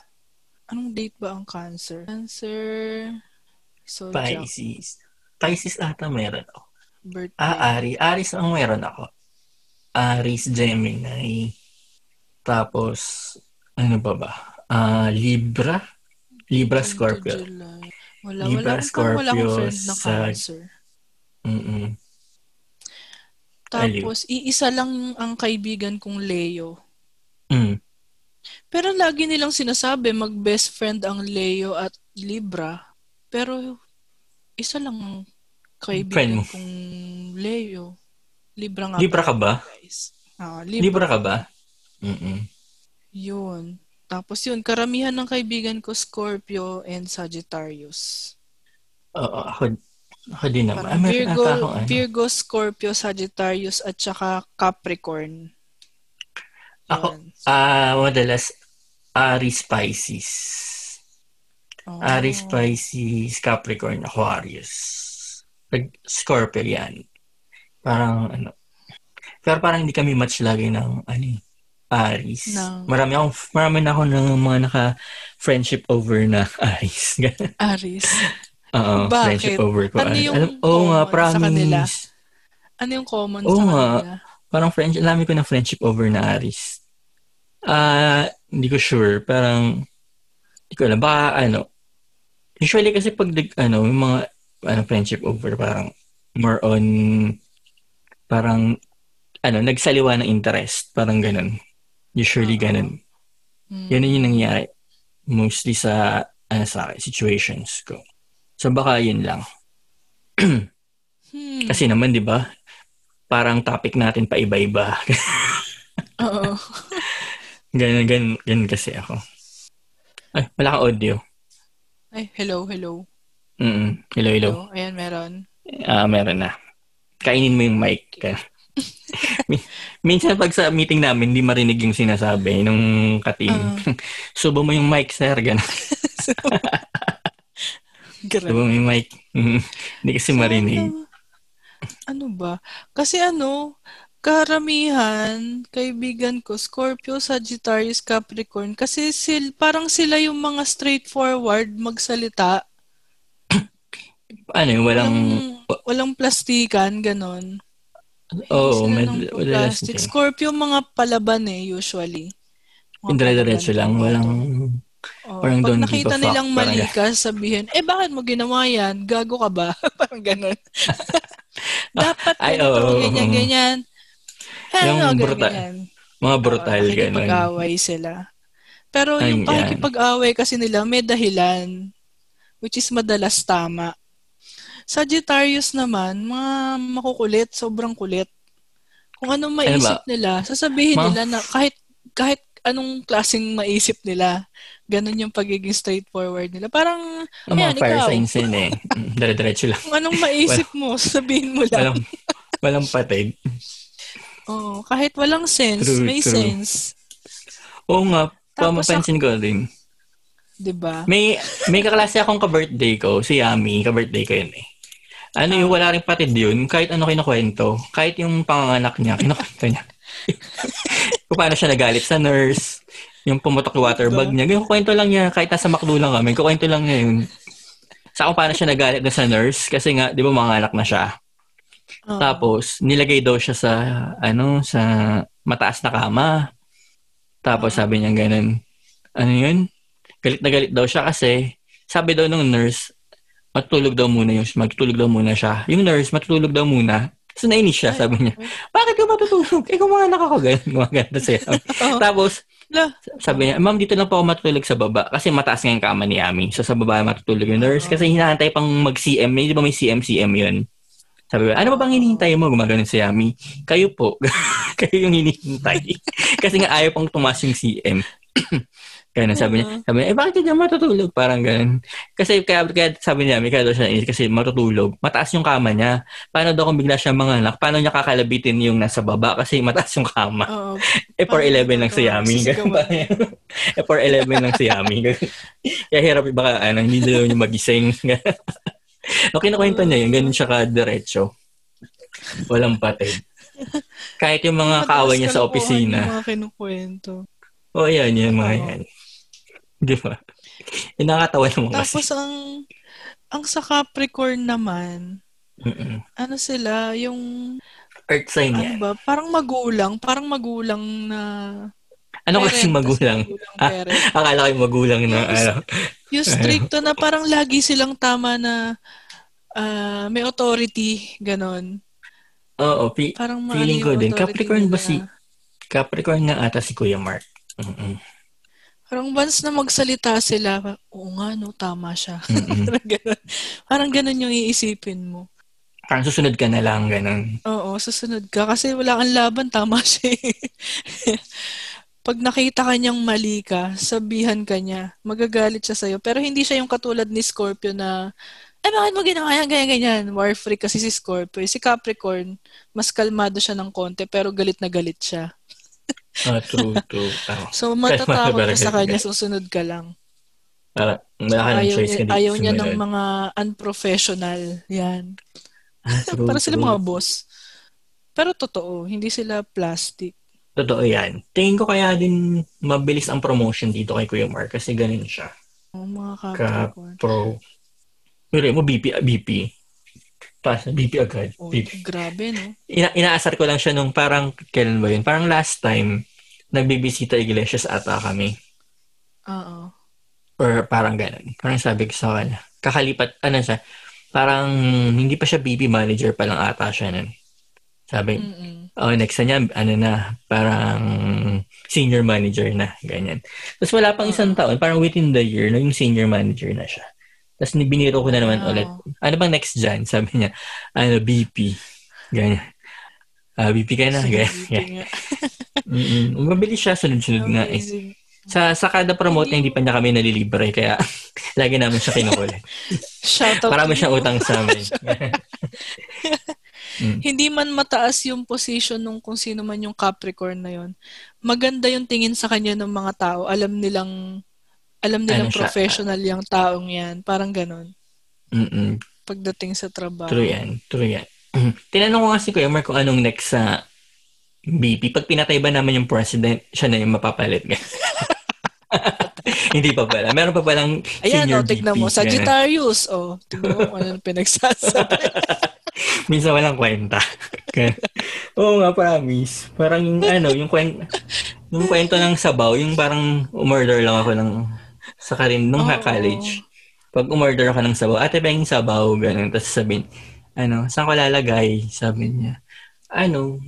Anong date ba ang Cancer? Cancer... So, Pisces. Pisces ata meron ako. Birthday. Ah, Ari. Aris ang meron ako. Aris, Gemini. Tapos, ano ba ba? Ah, Libra? Libra, Scorpio. Wala, Libra, wala. Parang wala akong Scorpio, friend na sa- Cancer. Mm-mm. Tapos, iisa lang ang kaibigan kong Leo. Mm. Pero lagi nilang sinasabi, mag-best friend ang Leo at Libra. Pero, isa lang ang kaibigan kong Leo. Libra nga. Libra ka ba? guys. Ah, Libra. Libra ka ba? Mm-mm. Yun. Tapos yun, karamihan ng kaibigan ko, Scorpio and Sagittarius. Oo, ako, ako din naman. Ah, Parang Virgo, ano. Virgo, Scorpio, Sagittarius, at saka Capricorn. Ako, ah, madalas, Aries, Pisces. Oh. Aries, Pisces, Capricorn, Aquarius. Pag Scorpio yan. Parang ano. Pero parang hindi kami match lagi ng ano eh, Aries. Ng- Marami akong, marami na ako ng mga naka-friendship over na Aries. Aries. Oo, Bakit? friendship over ko. Ano yung Alam- Oo nga, common sa promise. kanila? Ano yung common Oo sa nga. Parang friendship, alam ko na friendship over na Aries. Ah, hindi ko sure. Parang, hindi ko alam. Baka ano, usually kasi pag, ano, yung mga, ano, friendship over, parang, more on, parang, ano, nagsaliwa ng interest. Parang ganun. Usually Oo. ganun. Hmm. Yan yung nangyayari. Mostly sa, ano, sa akin, situations ko. So, baka yun lang. Hmm. Kasi naman, di ba, parang topic natin pa iba-iba. Oo. Ganun, ganun, ganun kasi ako. Ay, wala kang audio. Ay, hello, hello. Mm Hello, hello. Hello. Ayan, meron. Ah, meron na. Kainin mo yung mic. Min- Minsan pag sa meeting namin, hindi marinig yung sinasabi nung kating. Ah. Subo mo yung mic, sir. Ganun. Subo mo yung mic. Hindi kasi marinig. Ano, ano ba? Kasi ano, karamihan, kaibigan ko, Scorpio, Sagittarius, Capricorn, kasi sil, parang sila yung mga straightforward magsalita. Ano yung walang... Walang, walang plastikan, ganon. Oo, Sila med- plastic. Scorpio, mga palaban eh, usually. Dire-diretso lang. Walang... Oo. parang Pag don't give nakita a fuck, nilang parang mali ka, sabihin, eh bakit mo ginawa yan? Gago ka ba? parang ganon. Dapat Ay, ganito, oo. ganyan, ganyan. Yung ano, ganyan, brutal. ganyan. Mga brutal, Oo, ganun. nakikipag-away sila. Pero Ay, yung pakikipag-away kasi nila, may dahilan. Which is madalas tama. Sagittarius naman, mga makukulit, sobrang kulit. Kung anong maisip nila, sasabihin Ma- nila na kahit kahit anong klaseng maisip nila, ganun yung pagiging straightforward nila. Parang, Ang mga ayan, fire ikaw. signs yun eh. Mm, Dire-diretso lang. kung anong maisip mo, sabihin mo lang. Walang, walang patid. Oo, kahit walang sense, True, may true. sense. Oo nga, pamapansin ko din. 'Di ba? May may kaklase akong ka-birthday ko, si Yami, ka-birthday ko yun eh. Ano yung wala rin patid yun, kahit ano kinukwento, kahit yung panganganak niya, kinukwento niya. Kung paano siya nagalit sa nurse, yung pumutok yung water bag niya, ganyan kwento lang niya, kahit nasa McDo lang kami, kukwento lang niya yun. Sa kung paano siya nagalit na sa nurse, kasi nga, di ba mga anak na siya. Oo. Tapos, nilagay daw siya sa, ano, sa mataas na kama. Tapos, sabi niya ganun, ano yun? Galit na galit daw siya kasi, sabi daw nung nurse, matutulog daw muna yung, magtulog daw muna siya. Yung nurse, matutulog daw muna. So, nainis siya, sabi niya, bakit ka matutulog? Eh, kung mga nakako, ganun, gumaganda siya. Tapos, sabi niya, ma'am, dito lang po ako matutulog sa baba kasi mataas nga yung kama ni Ami. So, sa baba matutulog yung nurse kasi hinahantay pang mag-CM. Di ba may CM-CM yun? Sabi ko, ano ba bang hinihintay mo? Gumagano si Ami. Kayo po. Kayo yung hinihintay. kasi nga ayaw pang tumas yung CM. Ganun, sabi niya, sabi niya, eh bakit dyan matutulog? Parang ganun. Kasi kaya, kaya sabi niya, may kaya daw siya nainis kasi matutulog. Mataas yung kama niya. Paano daw kung bigla siya mga anak? Paano niya kakalabitin yung nasa baba? Kasi mataas yung kama. oo. Eh, for Paano 11 lang si? Yami. Eh, for 11 lang si Yami. Kaya hirap yung baka, ano, hindi daw niya magising. no, kinukwento niya yun. Ganun siya ka-diretso. Walang patid. Kahit yung mga kaaway niya sa opisina. Yung mga kinukwento. Oh, yan, yan, mga yan. Di ba? Yung nakakatawa naman Tapos kasi. ang, ang sa Capricorn naman, Mm-mm. ano sila, yung, Earth sign ano yan. ba, parang magulang, parang magulang na, Ano kasing magulang? magulang Ah. Akala ko yung magulang na, Yung- ano. Yung stricto na parang lagi silang tama na ah, may authority, ganon. Oo, pi- Parang Feeling ko din. Capricorn ba nila. si... Capricorn nga ata si Kuya Mark. Mm-mm. Parang once na magsalita sila, oo nga, no, tama siya. Mm-mm. parang ganon. Parang ganon yung iisipin mo. Parang susunod ka na lang, ganun. Oo, susunod ka. Kasi wala kang laban, tama siya eh. Pag nakita ka niyang mali ka, sabihan ka niya, magagalit siya sa'yo. Pero hindi siya yung katulad ni Scorpio na, eh bakit mo ginawa yan, ganyan, ganyan. War freak kasi si Scorpio. Si Capricorn, mas kalmado siya ng konti, pero galit na galit siya. Ah, true, true. Tama. So, matatakot ka sa kanya, susunod ka lang. Para, ka Ayaw, choice kundi ayaw niya ng mga unprofessional. Yan. Ah, true, Para sila true. mga boss. Pero totoo, hindi sila plastic. Totoo yan. Tingin ko kaya din mabilis ang promotion dito kay Kuya Mark kasi ganun siya. Oh, mga Ka Capricorn. pro. Pero mo BP, BP. Pas, BP agad. Oh, BP. grabe, no? Ina inaasar ko lang siya nung parang, kailan ba yun? Parang last time, nagbibisita Iglesias ata kami. Oo. Or parang ganun. Parang sabi ko sa kanya. Kakalipat, ano siya, parang hindi pa siya BP manager pa lang ata siya nun. Sabi, Mm-mm. oh, next na niya, ano na, parang senior manager na, ganyan. Tapos wala pang isang taon, parang within the year, no, yung senior manager na siya. Tapos biniro ko na naman Wow. ulit. Ano bang next dyan? Sabi niya, ano, BP. Ganyan. Ah, BP ka na. Ganyan. Ganyan. Mm-mm. Mabilis siya, sunod-sunod nga eh. Sa, sa kada promote hindi pa niya kami nalilibre, kaya lagi namin siya kinukulit. Shout out Marami siyang utang sa amin. Hindi man mataas yung position nung kung sino man yung Capricorn na yon. Maganda yung tingin sa kanya ng mga tao. Alam nilang alam nilang Ano siya? professional yung taong yan. Parang ganon. Mm-mm. Pagdating sa trabaho. True yan. True yan. Tinanong ko nga si Kuya Mark kung anong next sa BP. Pag pinatay ba naman yung president, siya na yung mapapalit. Hindi pa pala. Meron pa palang Ayan, senior oh, tignan BP. mo. Ganun. Sagittarius. Oh, tignan mo kung ano pinagsasabi. Minsan walang kwenta. Ganun. Oo nga, promise. Parang yung ano, yung kwento, yung kwento ng sabaw, yung parang umorder lang ako ng sa karin nung Oo. college. Pag umorder ako ng sabaw, ate ba yung sabaw? Ganun. Tapos sabihin, ano, saan ko lalagay? Sabi niya, ano,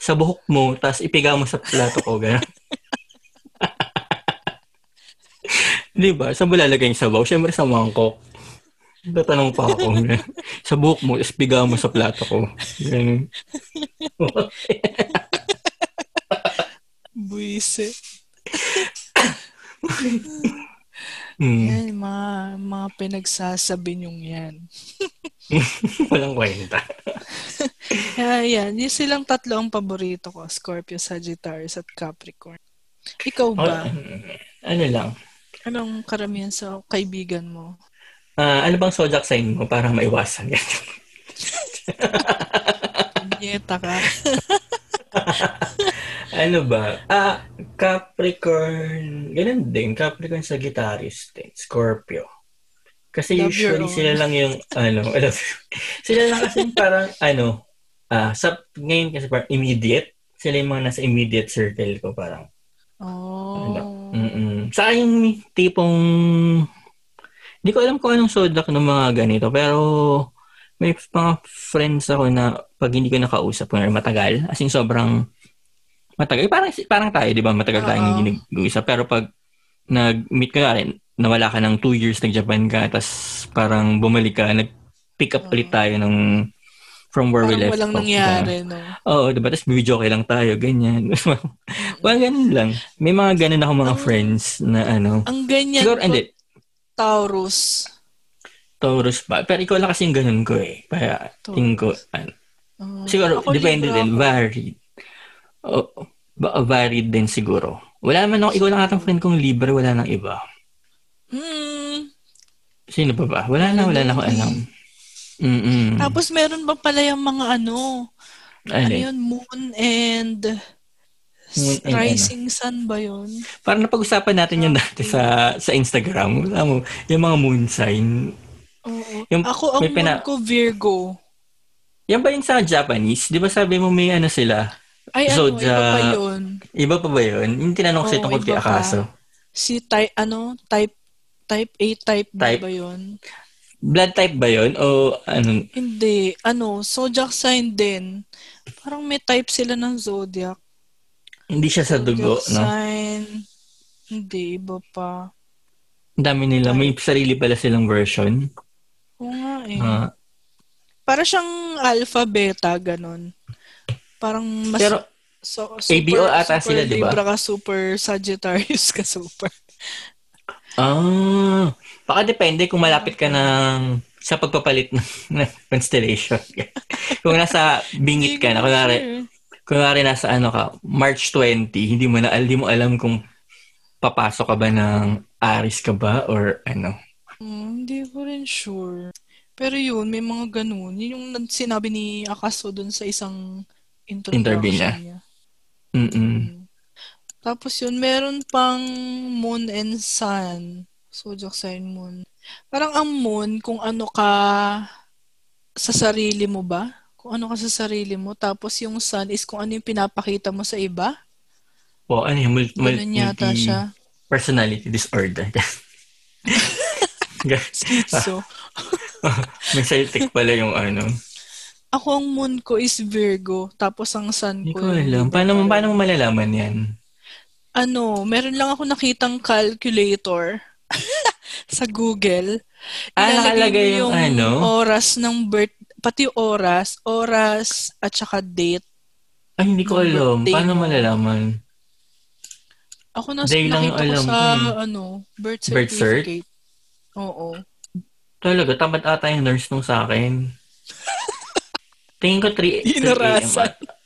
sa buhok mo, tapos ipiga mo sa plato ko. Ganun. Di ba? Saan mo lalagay yung sabaw? Siyempre sa mangkok. Tatanong pa ako. ganun. sa buhok mo, tapos piga mo sa plato ko. Ganun. Buise. Hmm. Yan, mga, mga pinagsasabi niyong yan. Walang kwenta. Kaya yan, yung silang tatlo ang paborito ko. Scorpio, Sagittarius, at Capricorn. Ikaw ba? ano lang? Anong karamihan sa kaibigan mo? Ah, ano bang zodiac sign mo para maiwasan yan? Nyeta ka. ano ba? Ah, Capricorn. Ganun din. Capricorn Sagittarius din. Scorpio. Kasi Love usually sila lang yung, ano, I love you. sila lang kasi parang, ano, ah, sa, ngayon kasi parang immediate. Sila yung mga nasa immediate circle ko parang. Ano? Oh. Mm-mm. Sa akin yung tipong hindi ko alam kung anong zodiac ng mga ganito pero may mga friends ako na pag hindi ko nakausap kung matagal as in sobrang matagal parang parang tayo di ba matagal tayong hindi nag-uusap pero pag nag-meet ka rin nawala ka ng two years nag-Japan ka tas parang bumalik ka nag-pick up ulit tayo ng from where we Parang left walang off, nangyari, no? Oo, diba? Tapos video okay lang tayo, ganyan. Parang ganun lang. May mga ganun ako mga Ang- friends na ano. Ang ganyan Siguro, ko, hindi. Taurus. Taurus pa. Pero ikaw lang kasi yung ganun ko eh. Kaya, tingin ko, ano. Oh. Siguro, Ako, depende Libra din. ako. Varied. Oh, ba- varied din siguro. Wala man ako, ikaw lang atang friend kong libre, wala nang iba. Hmm. Sino pa ba? Wala na, wala na akong alam. Mm-mm. Tapos meron ba pala yung mga ano, ano yun? Moon and Moon and Rising Sun ba yun? Parang napag-usapan natin yun dati sa sa Instagram. Alam mo, yung mga moon sign. Oo. Yung- Ako, ang pina- moon ko Virgo. Yan ba yung sa Japanese? Di ba sabi mo may ano sila? Ay, ano, Zodiac. iba pa yun. Iba pa ba yun? Yung tinanong ko sa'yo tungkol kay. Akaso. Si type, ano, type, type A, type B Type. ba yun? Blood type ba yun? O ano? Hindi. Ano, zodiac sign din. Parang may type sila ng zodiac. Hindi siya sa dugo, Zodiac no? sign. Hindi, iba pa. Ang dami nila. May sarili pala silang version. Oo nga eh. Ah, Para siyang alpha, beta, ganun. Parang mas... pero, so, ABO ata sila, di ba? Libra ka, super Sagittarius ka, super. ah, baka depende kung malapit ka ng sa pagpapalit ng, ng constellation. kung nasa bingit ka na, kunwari, kunwari nasa ano ka, March 20, hindi mo na, hindi mo alam kung papasok ka ba ng Aris ka ba or ano. Hmm, hindi ko rin sure. Pero yun, may mga ganun. Yun yung sinabi ni Akaso dun sa isang introduction Interview niya. niya. Mm-mm. Mm. Tapos yun, meron pang moon and sun. Zodiac sign moon. Parang ang moon, kung ano ka sa sarili mo ba? Kung ano ka sa sarili mo. Tapos yung sun is kung ano yung pinapakita mo sa iba. O ano yung multi, Ganun yata multi- siya. personality disorder. Schizo. May Celtic pala yung ano. Ako ang moon ko is Virgo. Tapos ang sun Hindi ko. ko yung alam. Paano, paano mo malalaman yan? ano, meron lang ako nakitang calculator sa Google. Ah, nakalagay yung ano? oras ng birth, pati yung oras, oras at saka date. Ay, hindi ko Yung alam. birthday Paano mo. malalaman? Ako nas Day lang yung nakita ko alam sa ko eh. ano, birth Birth cert? certificate. Oo. Talaga, tamad ata yung nurse nung sa akin. Tingin ko 3, 3 a.m.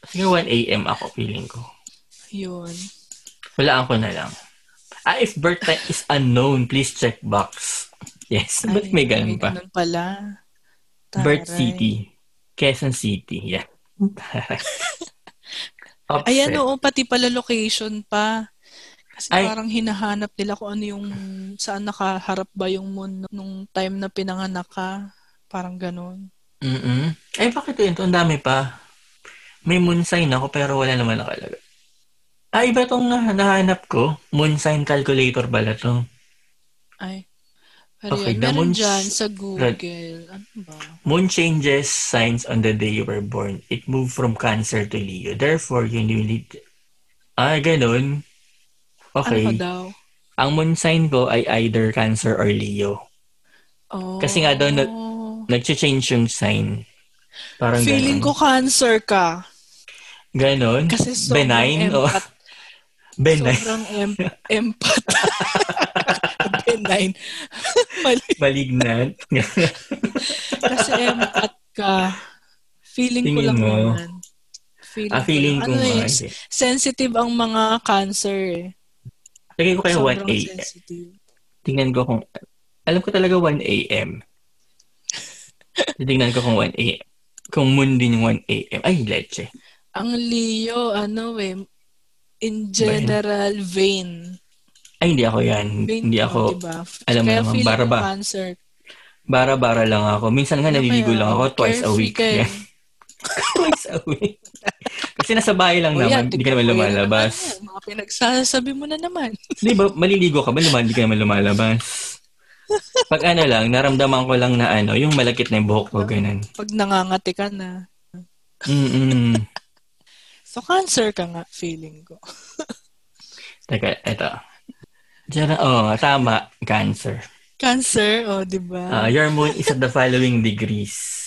Siguro 1 a.m. ako, feeling ko. Yun. Walaan ko na lang. Ah, if birth time is unknown, please check box. Yes. Ba't Ay, may ganun pa? ganun pala. Birth Taray. city. Quezon City. Yeah. Ayan oo, pati pala location pa. Kasi Ay. parang hinahanap nila kung ano yung, saan nakaharap ba yung moon nung time na pinanganak ka. Parang ganun. Mm-mm. Eh, bakit yun? Ang dami pa. May moon sign ako pero wala naman nakalagay. Ah, iba tong na nahanap ko. Moon sign calculator pala to. Ay. Pero Okay, the meron moon dyan sa Google. Ano ba? Moon changes signs on the day you were born. It moved from Cancer to Leo. Therefore, you need... Ah, ganun. Ano Okay. ka daw? Ang moon sign ko ay either Cancer or Leo. Oh. Kasi nga daw, nag- Nag-change yung sign. Parang Feeling ko ganun. cancer ka. Ganon? Kasi sobrang Benign? O, empath. benign. Sobrang em- empath. Benign. Mali. Malignant. Kasi empath ka. Feeling ko Tingin lang mo? naman. Feeling, ah, feeling ko ko lang. Ano eh, sensitive ang mga cancer eh. Lagay ko kayo 1 Sobrang a.m. sensitive. Tingnan ko kung... Alam ko talaga 1 a.m. Tingnan ko kung 1 a.m. Kung moon din yung 1 a.m. Ay, leche. Ang Leo, ano eh, in general, vain. Ay, hindi ako yan. Vain hindi ako... diba? alam mo naman, bara-ba. cancer. Bara-bara lang ako. Minsan nga Ano naliligo lang ako twice a week. Yan. twice a week. Kasi nasa bahay lang O yan, naman. Hindi ka naman lumalabas. naman yan. Mga pinagsasabi mo na naman. Di ba, maliligo ka ba? Lumal, hindi ka naman lumalabas. Pag ano lang, naramdaman ko lang na ano, yung malakit na yung buhok ko, ganun. Pag nangangati ka na. Mm-mm. So, cancer ka nga, feeling ko. Teka, eto. Diyan, oh, tama, cancer. Cancer, oh, di ba? Uh, your moon is at the following degrees.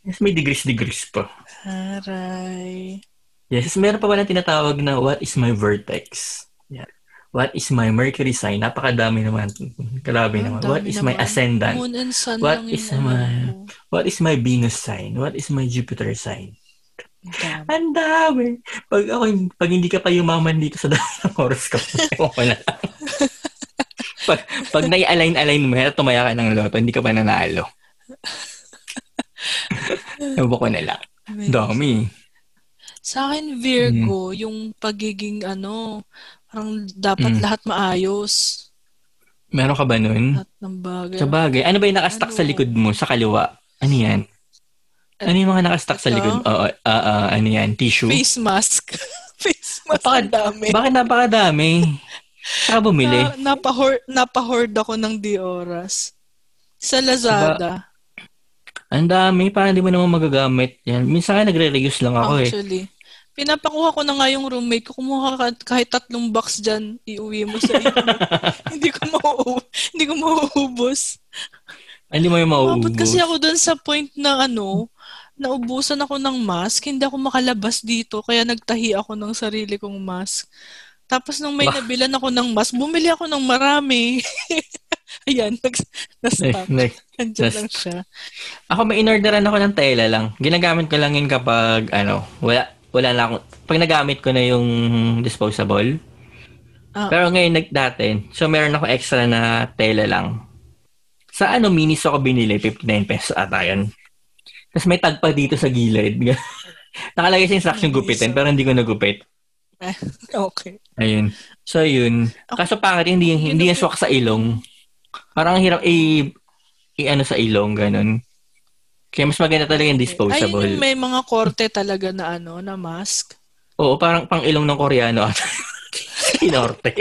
Yes, may degrees-degrees pa. Aray. Yes, meron pa ba na tinatawag na what is my vertex? Yeah. What is my Mercury sign? Napakadami naman. Ang naman. What is my naman. ascendant? Moon and sun What lang is my- ano ko. What is my Venus sign? What is my Jupiter sign? Ang dami. Pag ako, pag hindi ka pa yumaman dito sa dami ng horoscope, ewan ko na lang. pag, pag nai-align-align mo, yan, tumaya ka ng loto, hindi ka pa nanalo. Ewan ko na lang. Dami. Sa akin, Virgo, yung pagiging ano, parang dapat Mm. lahat maayos. Meron ka ba nun? Lahat ng bagay. Sa bagay. Ano ba yung nakastack sa Ano? likod mo? Sa kaliwa? Ano yan? Ano yung mga nakastack sa Ito? likod? Oo, ah, ah, ano yan? Tissue? Face mask. Face mask Napaka- ang dami. Bakit napakadami? Saka bumili? Na, napahor, napahord ako ng Dioras. Sa Lazada. Ang dami. Parang di mo naman magagamit yan. Minsan nagre-reuse lang ako eh. actually. Pinapakuha ko na nga yung roommate ko. Kumuha ka kahit tatlong box dyan, iuwi mo sa hindi ko mauubos. Hindi ko mauubos. Hindi mo yung mauubos. Umabot kasi ako dun sa point na ano, naubusan ako ng mask. Hindi ako makalabas dito. Kaya nagtahi ako ng sarili kong mask. Tapos nung may nabilan ako ng mask, bumili ako ng marami. Ayan, nag- na-stock. Next. Nandiyan nas- lang siya. Ako may inorderan ako ng tela lang. Ginagamit ko lang yun kapag ano, wala wala na ako. Pag nagamit ko na yung disposable. Ah. Pero ngayon nag dati, so meron ako extra na tela lang. Sa ano minis ako binili, 59 pesos ata yun. Tapos may tag pa dito sa gilid. Nakalagay sa instruction gupitin, oh. pero hindi ko nagupit. Okay. Ayun. So yun. Kaso pangit, hindi, hindi yung swak sa ilong. Parang ang hirap i, i ano sa ilong, ganun. Kaya mas maganda talaga yung Ay, disposable. yung may mga korte talaga na ano, na mask. Oo, parang pang ilong ng Koreano ata. Inorte.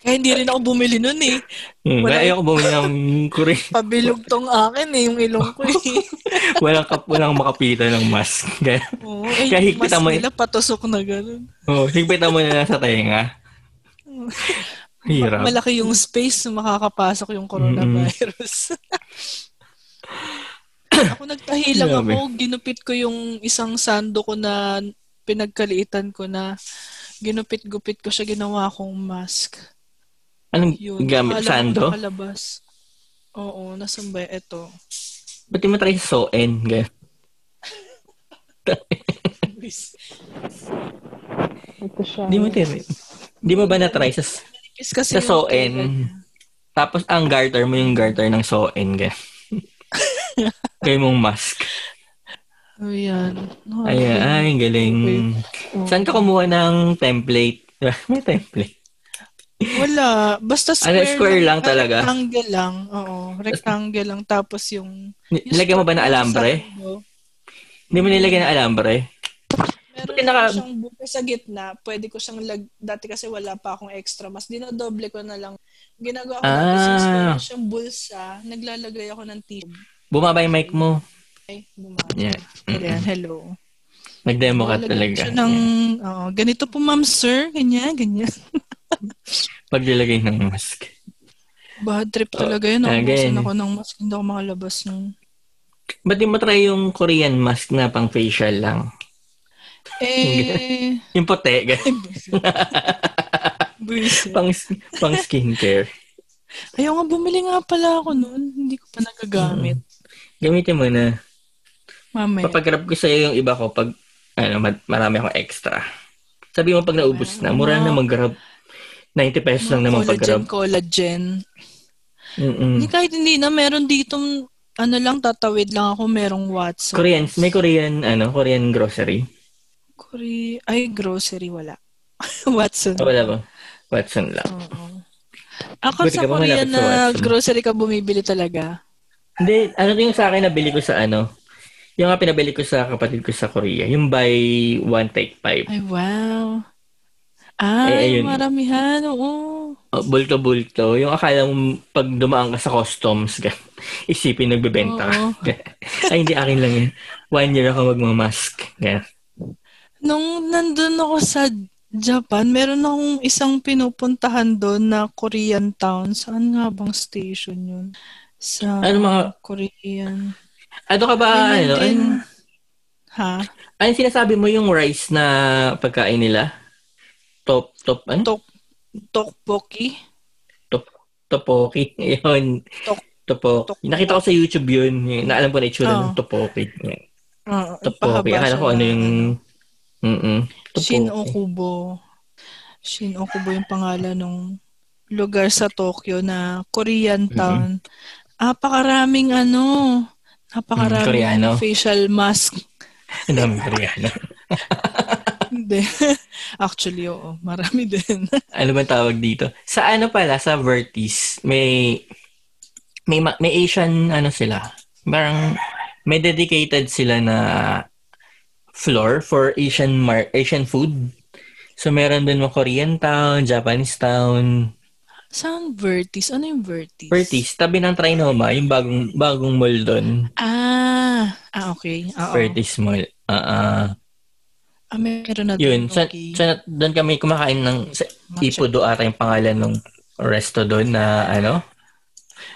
Kaya hindi rin ako bumili nun eh. hmm, Wala- Ayoko bumili ng Korean. Pabilog tong akin eh, yung ilong ko eh. walang, kap, walang makapitan ng mask. Kaya, Oo, eh, Kaya yung higpitan mask mo- nila patusok na gano'n. oh, higpitan mo na sa tenga. Hirap. Malaki yung space na makakapasok yung coronavirus. ako nagtahi lang Grabe. ako, ginupit ko yung isang sando ko na pinagkaliitan ko na ginupit-gupit ko siya, ginawa kong mask. Anong Yun. gamit? Sando? nakalabas. Oo, nasan ba? Ito. Ba't di mo try soen? Ganyan. Ito siya. Di mo try. Di mo ba na-try sa, Is kasi sa yung soen? kailan- Tapos ang garter mo yung garter ng soen. Ganyan. Kaya mong mask. Oh, yan. Oh, Ay, okay. ay, galing. Oh. Saan ka kumuha ng template? May template. Wala. Basta Ano, square, square lang ah, talaga? Rectangle lang. Oo. Rectangle lang. Tapos yung... Nilagyan mo ba ng alambre? Hindi mo nilagyan ng alambre? Meron Buti naka- ako siyang buka sa gitna. Pwede ko siyang lag... Dati kasi wala pa akong extra. Mas dinodoble ko na lang. Ginagawa ko Ah. wala siyang bulsa. Naglalagay ako ng tip. Bumaba yung mic mo. Ay, bumaba. Yan. Ayan, hello. Nag-demo ka talaga. siya ng... oo, ganito po, ma'am, sir. Ganyan, ganyan. Paglalagay ng mask. Bad trip talaga yun. again. Naubusan ako ng mask. Hindi ako makalabas ng... Ba't di mo try yung Korean mask na pang facial lang? Eh... Yung puti. pang, pang skincare. Ayaw nga, bumili nga pala ako noon. Hindi ko pa nagagamit. Gamitin mo na. Mamaya. Papagrab ko sa'yo yung iba ko pag ano, ma- marami akong extra. Sabi mo pag naubos na, mura na mag-grab. 90 pesos lang naman pag-grab. collagen, collagen. Mm-mm. Hindi kahit hindi na, meron dito, ano lang, tatawid lang ako, merong Watson. Korean, may Korean, ano, Korean grocery. Kore- ay, grocery, wala. Watson. Wala ba? Watson lang. Oo. Ako Buti sa sa na Watson. grocery ka bumibili talaga. Hindi, ano yung sa akin nabili ko sa ano, yung nga pinabili ko sa kapatid ko sa Korea, yung buy one take five. Ay, wow. Eh, Ay, ayun. maramihan, oo. Oh, bulto-bulto. Yung akala mo pag dumaan ka sa customs, isipin nagbebenta ka. Ay, hindi akin lang yun. One year ako magmamask. Ganyan. Nung nandun ako sa Japan, meron akong isang pinupuntahan doon na Korean town. Saan nga bang station yun? Sa Ano mga- Korean. Ano ka ba, Ayun ano? din. Ano, Ha? ano sinasabi mo yung rice na pagkain nila? Top, top, ano? Tok Tokboki? Top, topoki. Yun. Tok- Topoki. tok- Nakita ko sa YouTube yun. Yung- Naalam ko na itsura Oo. ng topoki. Yan. Uh, Topoki. Akala ko ano yung... Mm-mm. Shin. Okubo. Shin Okubo yung pangalan ng lugar sa Tokyo na Korean town. Napakaraming ano, napakaraming Mm, Koreano. facial mask Ang daming Koreano. Hindi. Actually, oo. Marami din. ano ba tawag dito? Sa ano pala, sa Vertis, may may ma- may Asian ano sila. Parang may dedicated sila na floor for Asian mar- Asian food. So meron din mo Korean town, Japanese town. Saan Vertis? Ano yung Vertis? Vertis, tabi ng Trinoma, yung bagong bagong mall doon. Ah, ah okay. Oo. Vertis Mall. Ah, uh, Ah, meron na Yun, sa, okay. sa, doon kami kumakain ng sa, Ipudo ata yung pangalan ng resto doon na ano,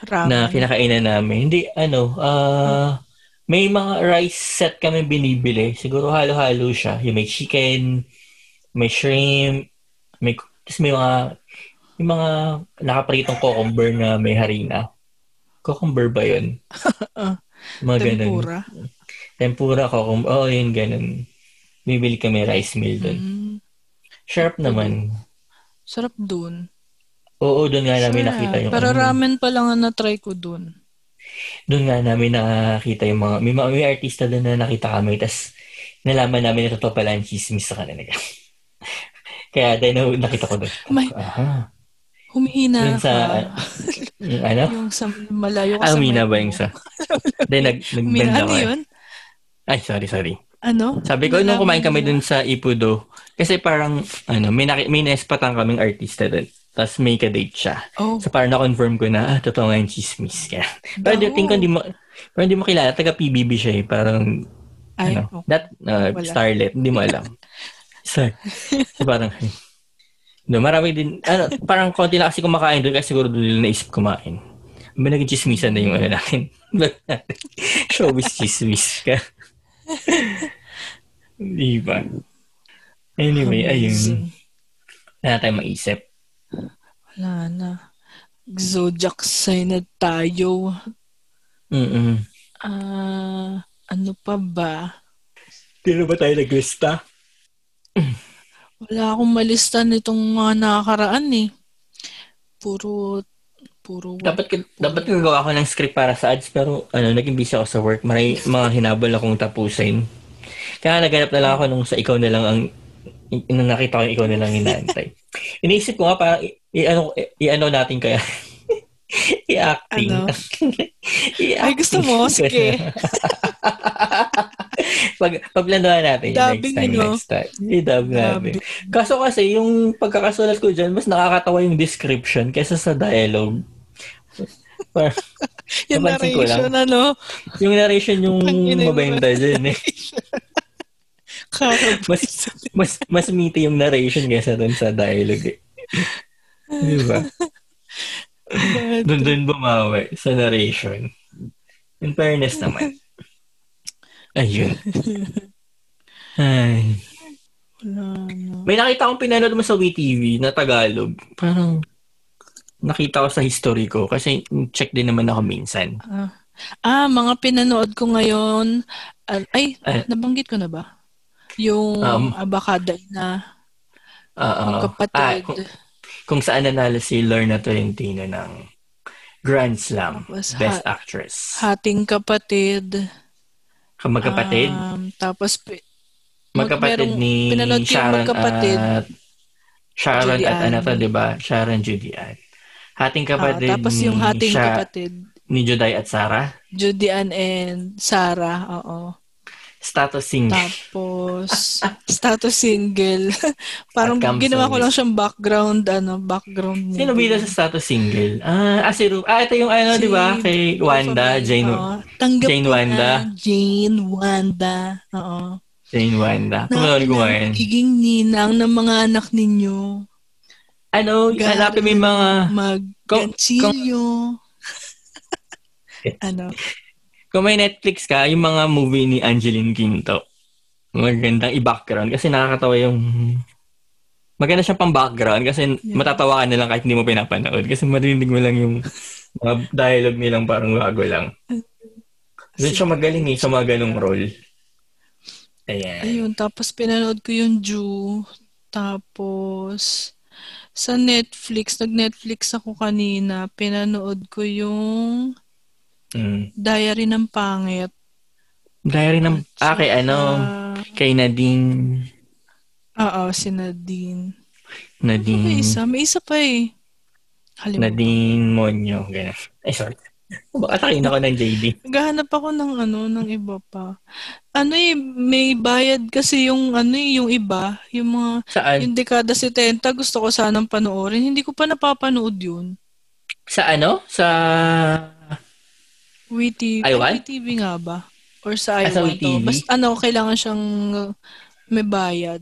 Ramen. na kinakainan namin. Hindi, ano, ah, may mga rice set kami binibili. Siguro halo-halo siya. Yung may chicken, may shrimp, may, tapos may mga, may mga nakapritong cucumber na may harina. Cucumber ba yun? mga ganun. Tempura. Tempura, cucumber. Oo, oh, yun, ganun. Bibili kami rice meal doon. Mm, Sharp naman. sarap dun. Oo, doon nga namin Sarap. nakita yung Pero ano. ramen pa lang ang na-try ko dun. Doon nga namin nakita yung mga, may, mga, may artista doon na nakita kami, tas nalaman namin na totoo pala ang chismis sa kanila. Kaya dahil na, nakita ko doon. May- Aha. Humihina Yung sa, ka. yung ano? yung sa malayo ka Ah, sa umina mic ba yung sa? Dahil nag, Humina, nagbenda ko. eh. yun? Ay, sorry, sorry. Ano? Sabi ko, nung kumain kami dun sa Ipudo, kasi parang, ano, may, naki, may nespatan kaming artista dun. Tapos may ka-date siya. Oh, So parang na-confirm ko na, ah, totoo nga yung chismis. Kaya, pero di, tingin ko, hindi mo, pero hindi mo kilala, taga PBB siya eh. Parang, ay, ano, okay. that, uh, Wala. starlet, hindi mo alam. so, so parang, no, marami din, ano, parang konti na kasi kumakain doon kasi siguro doon nila naisip kumain. May naging chismisan na yung ano natin. Showbiz chismis ka. Di ba? Anyway, ayun. Wala tayong maisip. Wala na. Zodiac sign na tayo. Mm-mm. Ah, ano pa ba? Di na ba tayo naglista? Wala akong malista nitong mga nakakaraan eh. Puro, puro, Dapat, ka- dapat gagawa ko ng script para sa ads pero ano, naging busy ako sa work. Maray mga hinabol akong tapusin. Kaya naganap na lang ako nung sa ikaw na lang ang nakita ko yung ikaw na lang inaantay. Iniisip ko nga parang i- i-ano, i- i-ano natin kaya i-acting. Ano? I-acting. Ay, gusto mo? Sige. pag pagplanuhan natin yung next time, no? next time. I-dub namin. Kaso kasi, yung pagkakasulat ko dyan, mas nakakatawa yung description kaysa sa dialogue. Yung Napansin ko lang. narration, ano? yung narration yung mabenta dyan eh. Mas, mas, mas meaty yung narration kaysa dun sa dialogue eh. Di ba? Doon doon bumawi sa narration. In fairness naman. Ayun. Ay. Wala na. May nakita akong pinanood mo sa WeTV na Tagalog. Parang nakita ko sa history ko kasi check din naman ako minsan. Ah, ah, mga pinanood ko ngayon. ah, ay, Eh. nabanggit ko na ba? Yung Um, Abacada na Oo. yung Ah, kapatid. kung, kung saan nanalo si Lorna Tolentino ng Grand Slam Tapos Best ha- Actress. Hating kapatid. Magkapatid? Um, tapos, magkapatid merong- ni Sharon magkapatid. at Sharon Judy at ano to, di ba? Sharon Judy Ann. Hating ah, kapatid tapos ni, yung hating Sha- kapatid. ni Juday at Sarah. Judy Ann and Sarah. Oo. Status single. Tapos, status single. Parang ginawa ko lang siyang background, ano, background movie. Sino bida sa status single? Ah, ah, si Ru- Ah, ito yung ano, Si di ba? Kay Wanda. Jane. Tanggap Jane Wanda. na, Jane Wanda. Oo. Jane Wanda. Kumunod ko ngayon. magiging ninang ng mga anak ninyo. Ano, hanapin mo yung mga... Mag-ganchilyo. ano? Kung may Netflix ka, yung mga movie ni Angeline Quinto. Magandang i-background kasi nakakatawa yung... Maganda siyang pang-background kasi Yeah. matatawa ka na lang kahit hindi mo pinapanood kasi marinig mo lang yung mga dialogue nilang parang bago lang. Doon siya magaling eh sa mga ganong role. Ayan. Ayun, tapos pinanood ko yung Jew. Tapos, sa Netflix, nag-Netflix ako kanina, pinanood ko yung Mm. Diary ng Pangit. Diary ng, ah, kay ano, Ah, kay Nadine, Oo, si Nadine. Ano Nadine, May isa. May isa pa eh. Halimutan. Nadine Monyo, gano'n. Ay, sorry. Baka sakin ako ng JD. Naghahanap ako ng ano, ng iba pa. Ano eh, may bayad kasi yung ano eh, yung iba, yung mga, Saan? yung dekada 70, gusto ko sanang panoorin. Hindi ko pa napapanood yun. Sa ano? Sa... WeTV. I Ay, want? WeTV nga ba? Or sa Ah, sa. WeTV? Basta ano, kailangan siyang uh, may bayad.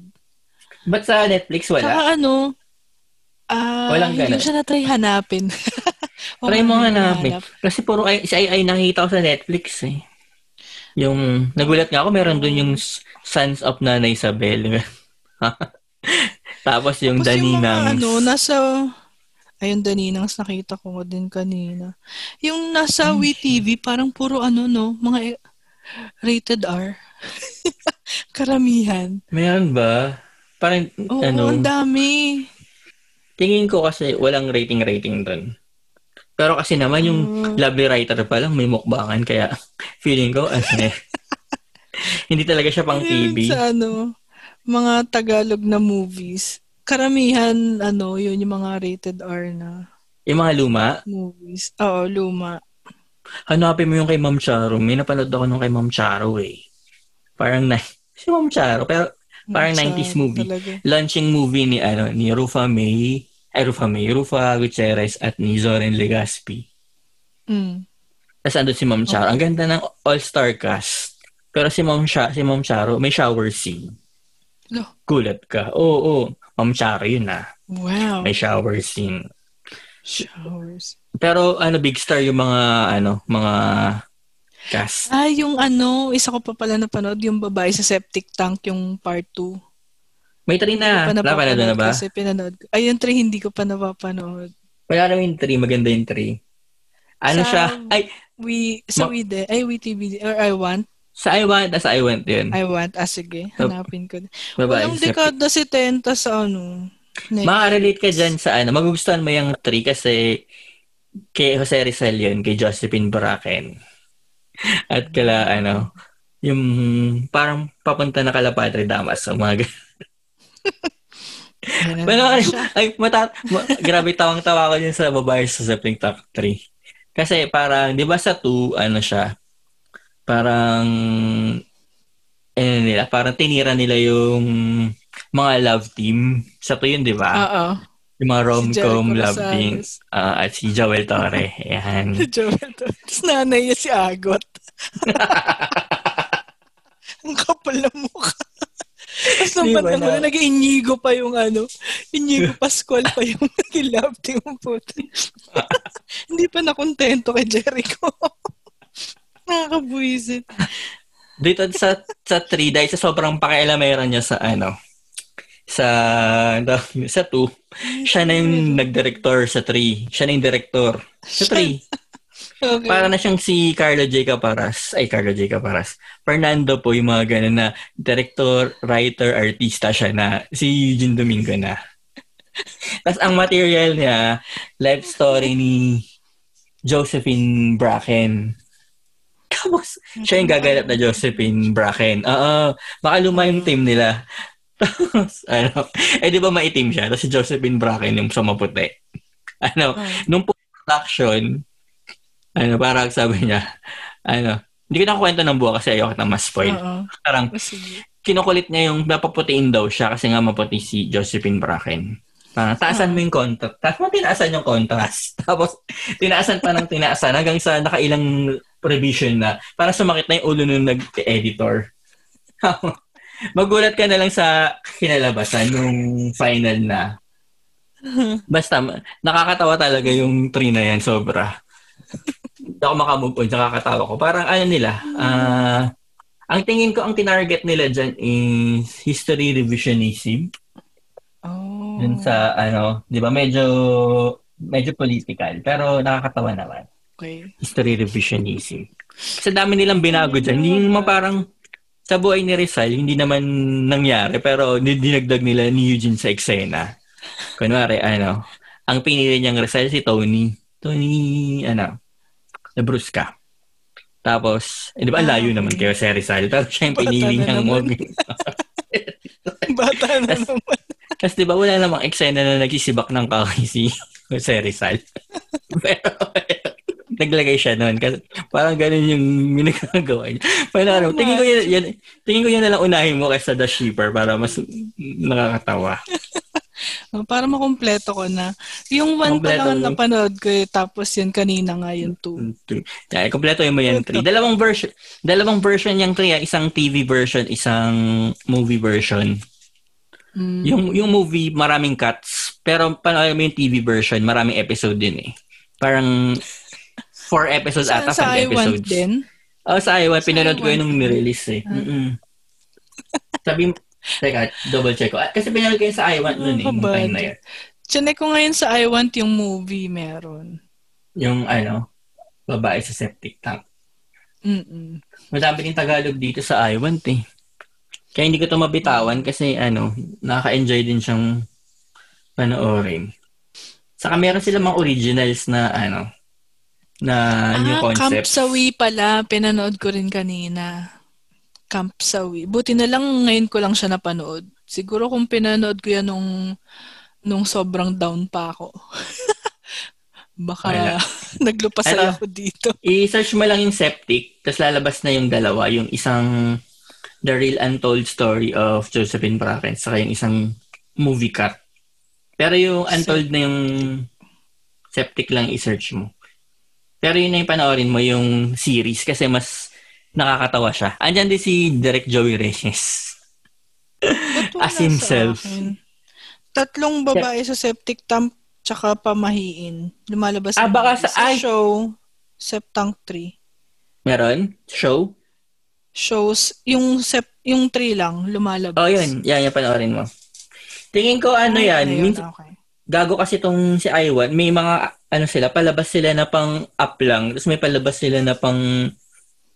Ba't sa Netflix wala? Saka ano, ah, Walang hindi ganun. ko siya na-try hanapin. Try mo hanapin. hanap. Kasi puro ay, si ay, ay nakita ko sa Netflix eh. Yung, nagulat nga ako, meron dun yung Sons of Nana Isabel. Tapos yung Tapos yung mga Daninang. ano, nasa, ayun, Daninangs, nakita ko din kanina. Yung nasa Hmm. WeTV, parang puro ano, no, mga rated R. Karamihan. Meron ba? Parang, Oo, ano, ang dami. tingin ko kasi walang rating-rating dun. Pero kasi naman yung Mm. Lovely Writer pa lang may mukbangan kaya feeling ko ano eh. hindi talaga siya pang TV. Sa ano, mga Tagalog na movies. Karamihan, ano, yun, yung mga rated R na Yung mga luma, movies. Oo, luma. hanapin mo yung kay Ma'am Charo. May napanood ako nung kay Ma'am Charo eh. Parang na si Ma'am Charo pero Parang Sa- 90s movie. Talaga. launching movie ni ano ni Rufa May, ay Rufa May, Rufa Gutierrez at ni Zoren Legaspi. Mm. Tapos andun si Ma'am Charo. Ang ganda ng all-star cast. Pero si Ma'am, Sha, si Ma'am Charo, may shower scene. Lo, Gulat ka. Oo, oo. Ma'am Charo yun ah. wow. May shower scene. Showers. Pero ano, big star yung mga, ano, mga cast. Ah, yung ano, isa ko pa pala napanood, yung babae sa septic tank, yung part 2. May three na. Napanood na ba? Kasi pinanood ko. Ay, yung 3 hindi ko pa napapanood. Wala naman yung three. Maganda yung three. Ano Sa- siya? Ay, We, sa Ma- we de, ay, we TV, or I want, sa I Want, sa I Want yun. I want, ah, sige, hanapin ko. Babae Walang dekada si Tenta sa ano. Netflix. Maka-relate ka dyan sa ano. Magugustuhan mo yung three kasi kay Jose Rizal yun, kay Josephine Bracken. At kala ano, yung parang papunta na kala Padre Damas. So, mga Pero, ay, ay, mata, ma, grabe tawang-tawa ko yun sa babae sa Zeppelin Top 3. Kasi parang, di ba sa 2, ano siya, parang, ano nila, parang tinira nila yung mga love team. Sa 2 yun, di ba? Oo. Yung mga Si rom-com Jericho love team. Ah, at si Joel Torre. Ayan. Si Joel to. Tapos nanay niya si Agot. Ang kapal na mukha. Tapos nung Di ba bandang na- huli, nag-inigo pa yung ano, Inigo Pascual pa yung nag-love team po. Hindi pa nakontento kay Jericho. Nakakabuisit. Dito sa sa 3 dahil sa sobrang pakialamera niya sa ano sa sa 2 siya na yung nagdirektor sa 3 siya na yung director sa 3 Okay. para na siyang si Carlo J. Caparas. Ay Carlo J. Caparas. Fernando po yung mga ganun na director writer artista siya na. Si Eugene Domingo na. Tapos ang material niya life story ni Josephine Bracken tapos siya yung gaganap na Josephine Bracken. Oo, baka luma yung team nila. Tapos, ano, eh di ba maitim siya? Tapos si Josephine Bracken yung sa maputi. Ano, Oh. nung production, ano, parang sabi niya, ano, hindi ko na kwento ng buwa kasi ayoko na ma-spoil. Oo. Parang, Sige. kinukulit niya yung napaputiin daw siya kasi nga maputi si Josephine Bracken. Parang, taasan mo yung contrast. Tapos mo tinaasan yung contrast. Tapos, tinaasan pa ng tinaasan hanggang sa nakailang revision na para sumakit na yung ulo nung nag-editor. Magulat ka na lang sa kinalabasan nung final na. Basta, nakakatawa talaga yung tree na yan, sobra. Hindi ako makamove on, nakakatawa ko. Parang ano nila, ah, ang tingin ko, ang tinarget nila dyan is history revisionism. Oh. Dun sa, ano, di ba, medyo, medyo political. Pero nakakatawa naman. Okay. History revisionism. Kasi dami nilang binago dyan. Hindi naman parang, sa buhay ni Rizal, hindi naman nangyari. Pero dinagdag nila ni Eugene sa eksena. Kunwari, ano, ang pinili niyang Rizal si Tony. Tony, ano, Labrusca. Tapos, eh, di ba, ang layo Ah, naman kayo sa Rizal. Pero siya yung pinili niyang mag... Bata na Tas- naman. Tapos di ba, wala namang eksena na nagsisibak ng kaki si Jose Rizal. Pero, naglagay siya noon. Kasi parang ganun yung ginagawa niya. Pero ano, tingin ko yan, yan, tingin ko yan na lang unahin mo kaysa The Shipper para mas nakakatawa. Oh, Para makumpleto ko na. Yung one pa lang ang mo. napanood ko eh, tapos yun kanina nga yung two. Yeah, kompleto yung mo yan, three. Dalawang version, dalawang version yung three, ah. isang TV version, isang movie version. Mm. Yung yung movie, maraming cuts. Pero panoorin mo yung TV version, maraming episode din eh. Parang four episodes Sa, ata, sa five I Want episodes. din. Oh, sa Iwan, pinanood ko I yun nung Want. nirelease eh. Mm-mm. Sabi, teka, double check ko. Ah, Kasi pinanood ko yun sa Iwan nun eh, yung time na yun. Chinek ko ngayon sa I Want yung movie meron. Yung ano, babae sa septic tank. Mm-mm. Madami din Tagalog dito sa Iwan eh. Kaya hindi ko to mabitawan kasi ano, nakaka-enjoy din siyang panoorin. Saka meron sila mga originals na ano, na new ah, Camp concepts. Sawi pala. Pinanood ko rin kanina. Camp Sawi. Buti na lang ngayon ko lang siya napanood. Siguro kung pinanood ko yan nung, nung sobrang down pa ako. Baka Wala. naglupasay Ano? ako dito. I-search mo lang yung septic, tapos lalabas na yung dalawa, yung isang The Real Untold Story of Josephine Bracken, saka yung isang movie cut. Pero yung untold na yung septic lang i-search mo. Pero yun na yung panoorin mo yung series kasi mas nakakatawa siya. Andyan din si Direk Joey Reyes. As sa himself. Tatlong babae sa septic tank tsaka pamahiin. Lumalabas Ah, baka sa- ay! show, Septank 3. Meron? Show? Shows, yung sep, yung 3 lang, lumalabas. Oh, yun. Yan, yung panoorin mo. Tingin ko ano Ah, yan, ayun, okay. gago kasi tong si Iwan, may mga ano sila, palabas sila na pang up lang, tapos may palabas sila na pang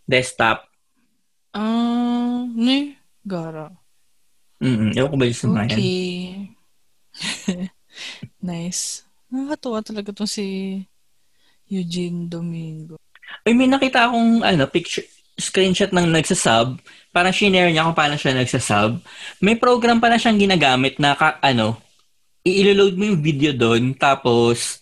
desktop. Ah, ne, gara. Mm Ewan ko ba yung sa mga yan. Okay. nice. Nakakatuwa talaga tong si Eugene Domingo. Ay, may nakita akong ano, picture, screenshot ng nagsasub. Parang shinare niya kung paano siya nagsasub. May program pala siyang ginagamit na ka, ano, i-load mo yung video doon, tapos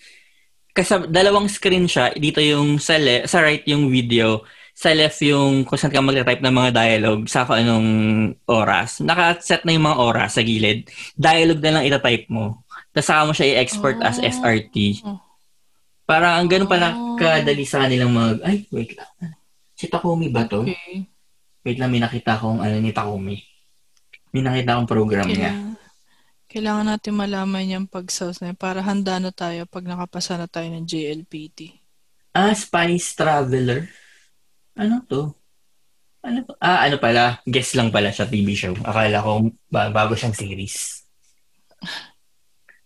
kasi dalawang screen siya, dito yung sa, le- sa right yung video, sa left yung kung saan ka mag-type ng mga dialogue sa kung anong oras. Naka-set na yung mga oras sa gilid. Dialogue na lang itatype mo. Tapos saka mo siya i-export as Oh. SRT. Parang ang ganun pala Oh. kadali sa kanilang mag... Ay, wait lang. Si Takumi ba to? Okay. Wait lang, may nakita akong ano ni Takumi. May nakita akong program niya. Kailangan, natin malaman yung pag-sales na yun para handa na tayo pag nakapasa na tayo ng JLPT. Ah, Spice Traveler. Ano to? Ano? Ah, ano pala? Guess lang pala siya, TV show. Akala ko ba- bago siyang series.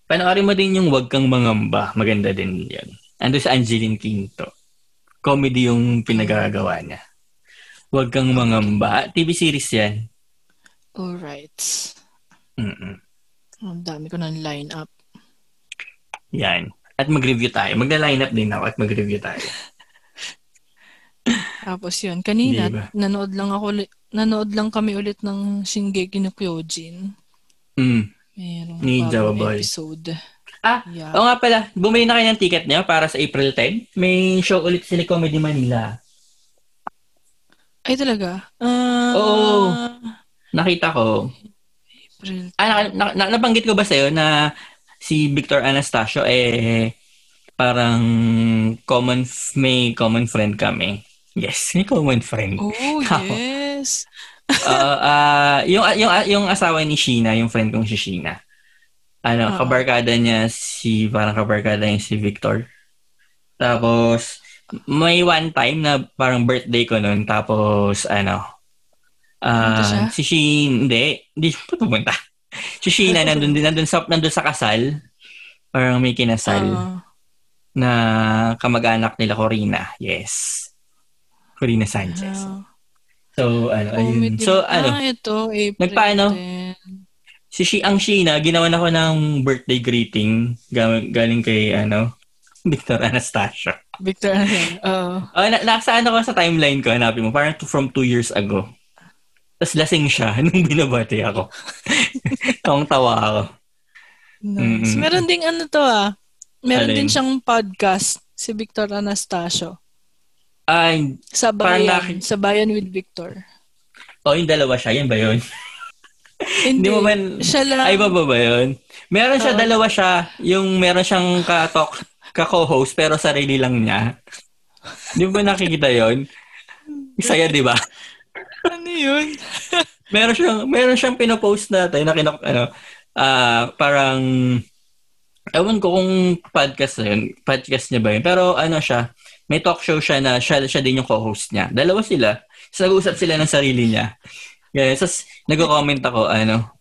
Panoorin mo din yung Huwag Kang Mangamba. Maganda din yan. Ando sa Angeline Quinto. Comedy yung pinagagawa niya. Huwag Kang Mangamba. TV series yan. Alright. Mm-mm. Ang dami ko ng line-up. Yan. At mag-review tayo. Magna-line up din ako at mag-review tayo. Tapos yun, kanina, Di ba? nanood lang ako, nanood lang kami ulit ng Shingeki no Kyojin. Mm. Mayroong Ni bagong Java Boy. episode. Ah, Yeah. Oo nga pala, bumili na kayo ng ticket niyo para sa April 10. May show ulit sila Comedy Manila. Ay, talaga? Ah, Oo. Nakita ko. Ah, na, na, na- nabanggit ko ba sa'yo na si Victor Anastasio eh parang common f- may common friend kami. Yes, may common friend. Oh, Ako. yes. Ah, ah, yung yung yung asawa ni Sheena, yung friend kong si Sheena. Ano, Oo. kabarkada niya si parang kabarkada niya si Victor. Tapos may one time na parang birthday ko noon tapos ano Ah si Sheena, hindi, hindi siya pumunta. Si Sheena nandun nandun sa nandun sa kasal. Parang may kinasal Ah, na kamag-anak nila Corina. Yes. Corina Sanchez. ah, So ano, ayun. comedy. So ano, Ah, ito, April Nagpaano? 10. Si Shi, ang Sheena, ginawan ako ng birthday greeting galing, galing kay, ano, Victor Anastasio. Victor Anel. Oo. Oh, na, nakasaan ako sa timeline ko, hanapin mo. Parang to, from two years ago. Tapos lasing siya nung binabati ako. Tawang tawa ako. Nice. Mm-mm. Meron ding ano to ah. Meron Alin? din siyang podcast, si Victor Anastasio. Ay, Sa Parang Bayan. naki- Sa Bayan with Victor. oh, yung dalawa siya. Yan ba yun? Hindi mo man... Siya lang. Ay, ba ba ba yun? Meron siya, Oo. dalawa siya. Yung meron siyang ka-talk, ka-co-host, pero sarili lang niya. Di ba nakikita yon? Saya, di ba? Ano yun? meron siyang meron siyang pinopost natin na kinak ano ah parang ewan ko kung podcast na yun, podcast niya ba yun. Pero ano siya, may talk show siya na siya, siya din yung co-host niya. Dalawa sila. So, nag-uusap sila ng sarili niya. Ganyan. Tapos, nag-comment ako, ano,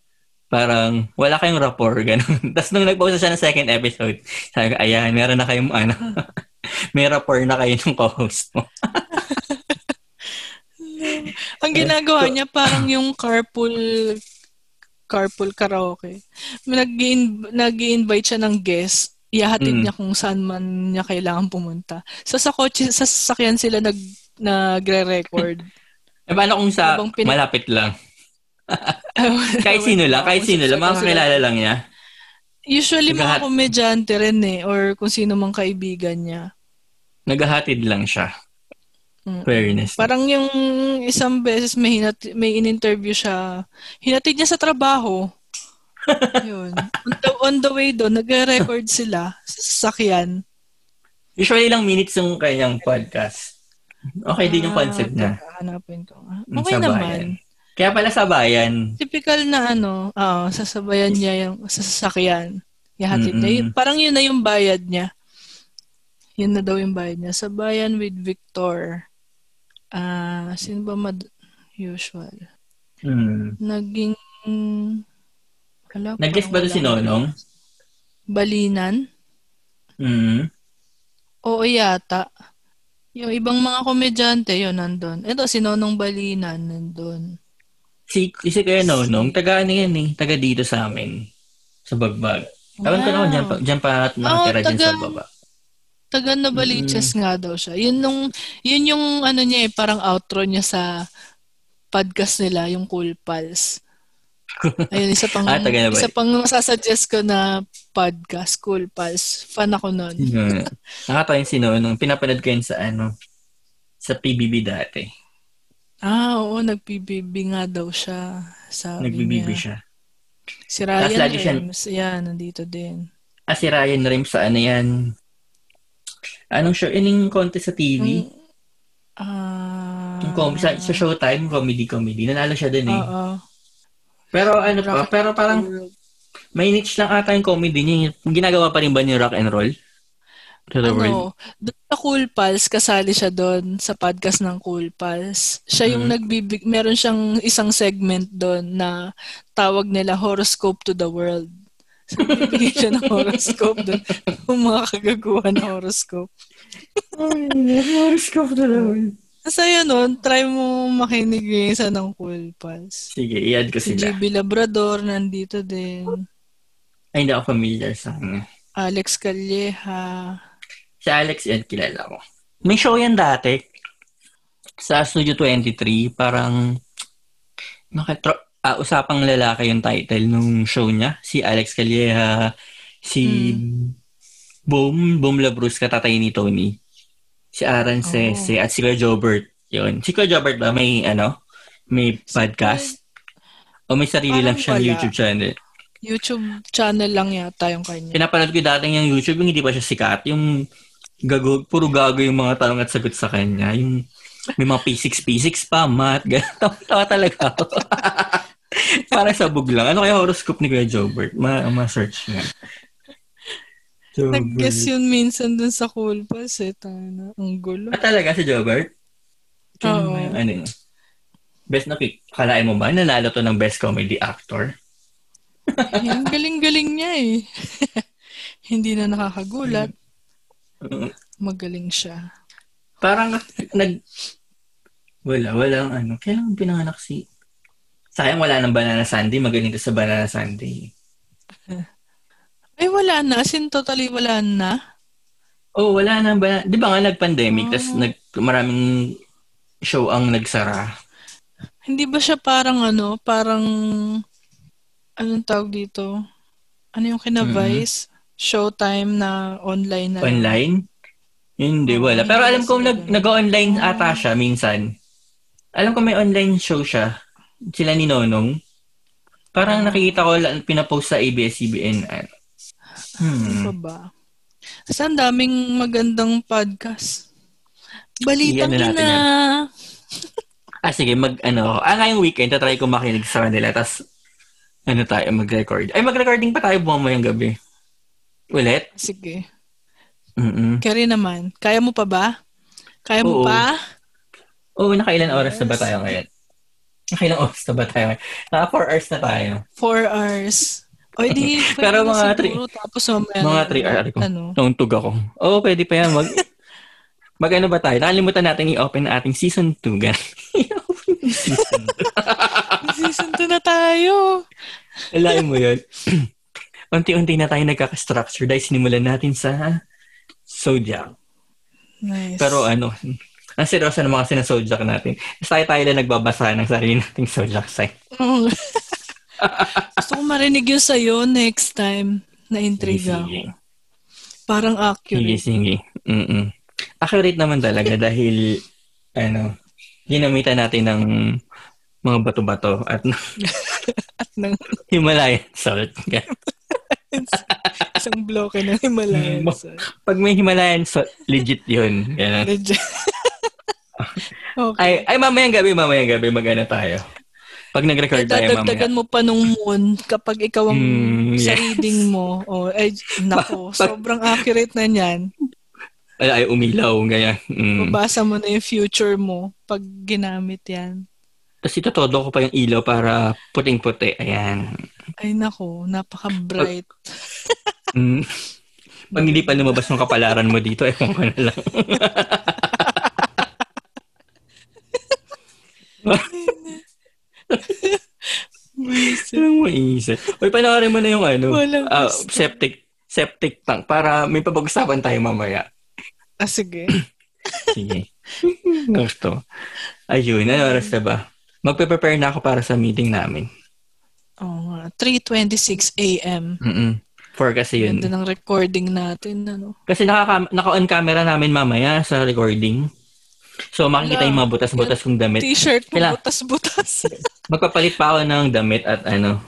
parang, wala kayong rapport, gano'n. Tapos, nung nag-post siya ng second episode, sabi ko, ayan, meron na kayong, ano, may rapport na kayo ng co-host mo. Ang ginagawa niya parang yung carpool carpool karaoke. nag invite siya ng guest. Ihahatid Mm. niya kung saan man niya kailangan pumunta. So sa kotse, sa sasakyan sila nag nagre-record. E, paano kung sa pina- malapit lang? kahit sino lang, kahit sino lang, mga kakilala lang niya. Usually Naghahat- mga komedyante rin eh or kung sino mang kaibigan niya. Naghahatid lang siya. Fairness. Parang yung isang beses may, hinat- may in-interview siya. Hinatid niya sa trabaho. Yun. On the, on the way doon, nagre-record sila sa sasakyan. Usually lang minutes yung kanyang podcast. Okay din yung Ah, concept niya. teka, Hanapin ko. Mm, Okay sa naman. Kaya pala sa bayan. Typical na ano, ah, sasabayan niya yung sa sasakyan. Ihatid niya. Yun- Parang yun na yung bayad niya. Yun na daw yung bayad niya. Sa bayan with Victor. Ah, sino ba mad usual? Hmm. Naging Wala, Nag-guess ba si. Nonong? Balinan? Hmm. Oo yata. Yung ibang mga komedyante, yun, nandun. Ito, si Nonong Balinan, nandun. Si, si Kuya Nonong, taga ano yan eh. Taga dito sa amin. Sa Bagbag. Ewan ko naman, dyan pa, dyan pa nakatira dyan taga- sa baba. Taga Novaliches nga daw siya. Yun, nung, yun yung ano niya eh, parang outro niya sa podcast nila, yung Cool Pals. Ayun, isa pang, Ah, isa pang masasuggest ko na podcast, Cool Pals. Fan ako nun. Hmm. Nakatawa yung si Nonong. Pinapanood ko yun sa ano, sa PBB dati. Ah, oo, nag-PBB nga daw siya. Sabi niya. siya. Si Ryan Rems, yan, nandito din. Ah, si Ryan Rems sa ano yan. Anong show? Yung contest sa TV. Ah, Yung com- sa, sa Showtime, comedy-comedy. Nanalo siya dun eh. Oo. Pero ano pa, Rock pero parang may niche lang ata yung comedy niya. Ginagawa pa rin ba niya rock and roll? To the world. ano, doon sa Cool Pals, kasali siya doon sa podcast ng Cool Pals. Siya yung Mhm. nagbibig, meron siyang isang segment doon na tawag nila Horoscope to the World. Nagbibigay siya ng horoscope doon. Yung mga kagaguhan ng horoscope. Horoscope to the world. Masaya nun, try mo makinig yung isa ng Cool Pals. Sige, i-add ko Si sila. JB Labrador, nandito din. Ay, hindi ako familiar sa kanya. Alex Calleja. Si Alex, yan, kilala ko. May show yan dati. Sa Studio 23, parang nakatro, ah, usapang lalaki yung title nung show niya. Si Alex Calleja, si Boom, Boom Labrus, katatay ni Tony. Si Aaron Oh. Sese, at si Kuya Jobert. Yun. Si Kuya Jobert ba, may ano, may podcast? O may sarili lang Parang siyang wala. YouTube channel? YouTube channel lang yata yung kanya. Pinapanood ko dati yung YouTube, yung hindi pa siya sikat. Yung gago, puro gago yung mga tanong at sagot sa kanya. Yung may mga P6, P6 pa, math, gano'n. Tawa, tawa talaga ako. Para sabog lang. Ano kaya horoscope ni Kuya Jobert? Ma, ma-search. Jobert. Nag-guess yun minsan dun sa Cool Pass eh. Tana, ang gulo. Ah, talaga si Jobert? Ano Oo. yung ano yun? Best na kalain mo ba? Nanalo to ng best comedy actor? Ang galing-galing niya eh. Hindi na nakakagulat. Magaling siya. Parang nag... Wala, walang ano. Kailan pinanganak si... Sayang wala ng Banana Sunday. Magaling to sa Banana Sunday. Ay, wala na. As in, totally wala na. Oh, wala na ba? Di ba nga nag-pandemic, Oh. tas nag, maraming show ang nagsara. Hindi ba siya parang ano, parang, anong tawag dito? Ano yung kina Mm-hmm. Showtime na online na. Online? Hindi, wala. Pero alam ko nag, nag-online ata siya minsan. Alam ko may online show siya. Sila ni Nonong. Parang Ah. nakikita ko lang pinapost sa ABS-CBN. ano. Ano Hmm. pa ba? Basta ang daming magandang podcast. Balitang na natin ina. Ah, sige, mag, ano, ah, ngayong weekend, tatry ko makinig sa kanila, tas, ano tayo, mag-record. Ay, mag-recording pa tayo bumamayang gabi. Ulit? Sige. Mm-mm. Carry naman. Kaya mo pa ba? Kaya mo Oo. pa? Oo, nakailan oras na ba tayo ngayon? Nakailang oras na ba tayo? Naka 4 hours na tayo. Four hours. O, di, Pero na mga siguro. Tapos mamaya mga na- three hour ko. Ano? Nauntog ako. Oo, pwede pa yan. Mag, mag ano ba tayo? Nakalimutan natin i-open ang ating season 2. Gan. season 2. Season 2 na tayo. Alain mo yun. Unti-unti na tayo nagkaka-structure dahil sinimulan natin sa Zodiac. Nice. Pero ano, ang seryoso ng mga sinasodiac natin. Tapos tayo tayo lang nagbabasa ng sarili nating zodiac sign. Oo. Gusto ko marinig yun sa'yo next time. Na-intriga Sige, ako. Parang Sige, accurate. sige. Mm-mm. Accurate naman talaga dahil, ano, ginamitan natin ng mga bato-bato at At ng Himalayan salt. isang bloke ng Himalayan. Mm. Pag may Himalayan salt, legit yun. Legit. Okay. Ay, ay, mamayang gabi, mamayang gabi, mag-ano tayo. Pag nag-record tayo mamaya. Dadagdagan mo pa nung moon kapag ikaw ang Mm, sa yes. reading mo. Oh, ay, nako, Pag- sobrang accurate na niyan. Ay, ay umilaw, ganyan. Mm. Mabasa mo na yung future mo pag ginamit yan. Tapos itotodo ko pa yung ilaw para puting-puti. Ayan. Ay nako, napaka-bright. Mm. Pag hindi pa lumabas yung kapalaran mo dito, ewan ko na lang. Buisit. Anong maisip? Uy, panoorin mo na yung ano, Walang gusto. septic septic tank para may pabag-usapan tayo mamaya. Ah, sige. Sige. Gusto. Ayun, ano oras na ba? Magpe-prepare na ako para sa meeting namin. Oo nga. 3.26 a.m. Mm For kasi yun. Ganda ng recording natin. Ano? Kasi nakaka- naka-on camera namin mamaya sa recording. So makikita yung mga butas-butas kong damit. T-shirt mo, butas-butas. Magpapalit pa ako ng damit at ano,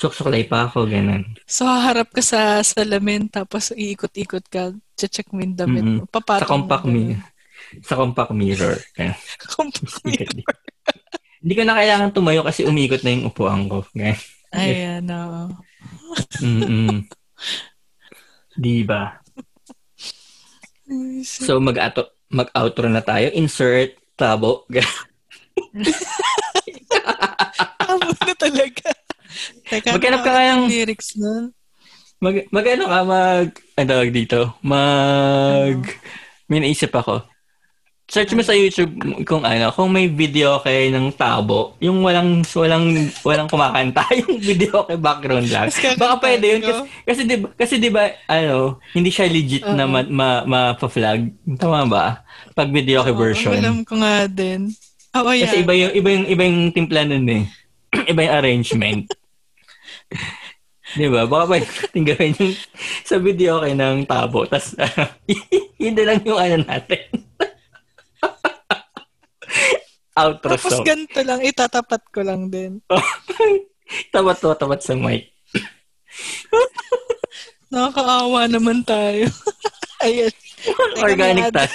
suksuklay pa ako, ganun. so, haharap ka sa salamin, tapos iikot-ikot ka, check mo yung damit mo. Mm-mm. Papatong Sa compact mirror. Sa compact mirror. Compact mirror. Hindi ko na kailangan tumayo kasi umikot na yung upuan ko. Ganun. Ayan, oo. Mm-mm. Di ba? So mag-ato mag-outro na tayo. Insert tabo. Tama na talaga. Teka, Maghanap ka ano nga ng- lyrics nun. mag mag ano ka mag ano dito? Mag may naisip ako. Search mo sa YouTube kung ano, kung may video kay ng tabo, yung walang walang walang kumakanta, yung video kay background lang. Baka pwede yun kasi kasi 'di ba kasi 'di ba ano, hindi siya legit na Oo. ma, ma, ma-flag. Tama ba? Pag video kay version. Alam ko nga din. Oh, yeah. Kasi iba yung iba yung iba yung timpla nun eh. iba yung arrangement. 'Di ba? Baka pwede natin gawin yung sa video kay ng tabo. Tapos, yun na lang yung ano natin. Outro Tapos song. ganito lang, itatapat ko lang din. tapat to, tapat sa mic. Nakakaawa naman tayo. Ayan. Organic pa.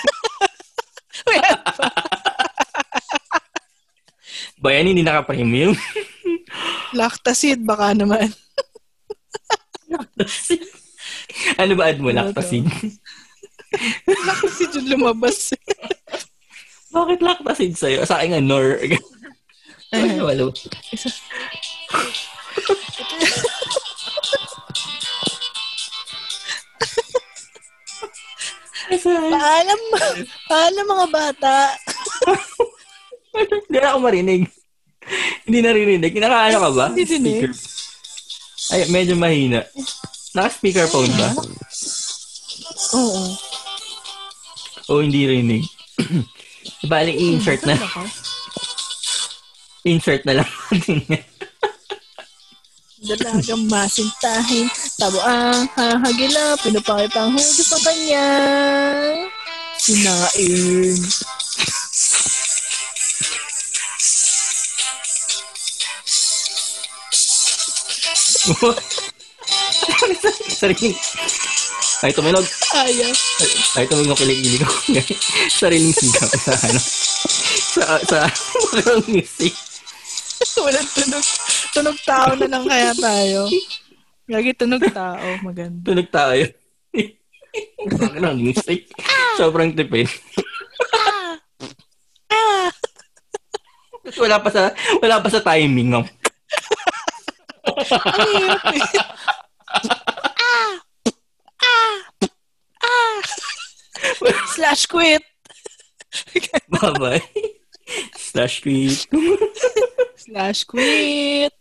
Ba yan, hindi naka-premium? Lactacid baka naman. ano ba ad mo? Lactacid? Lactacid yung lumabas. Bakit lactacid sa'yo? Sa akin nga, nor. Ano, walo. Paalam, paalam mga bata. Hindi na ako marinig. Hindi naririnig. Nakaano ka ba? Hindi dinig. Ay, medyo mahina. Naka-speakerphone ba? Oo. O hindi rinig. Bali, insert na. Insert na lang natin yan. Dalagang masintahin, tabo ang hahagila, pinupakitang hudo sa kanya. Sinain. Sariling. Ay, tuminog. Ayaw. Ay, tuminog ng kilig ko. Sariling sigaw sa ano. Sa, sa background music. Walang tunog. Tunog tao na lang kaya tayo. Lagi tunog tao. Maganda. Tunog tayo. background music. Sobrang tipid. Tapos wala pa sa wala pa sa timing no. Ang hirap eh. Slash quit. Bye-bye. Slash quit. Slash quit.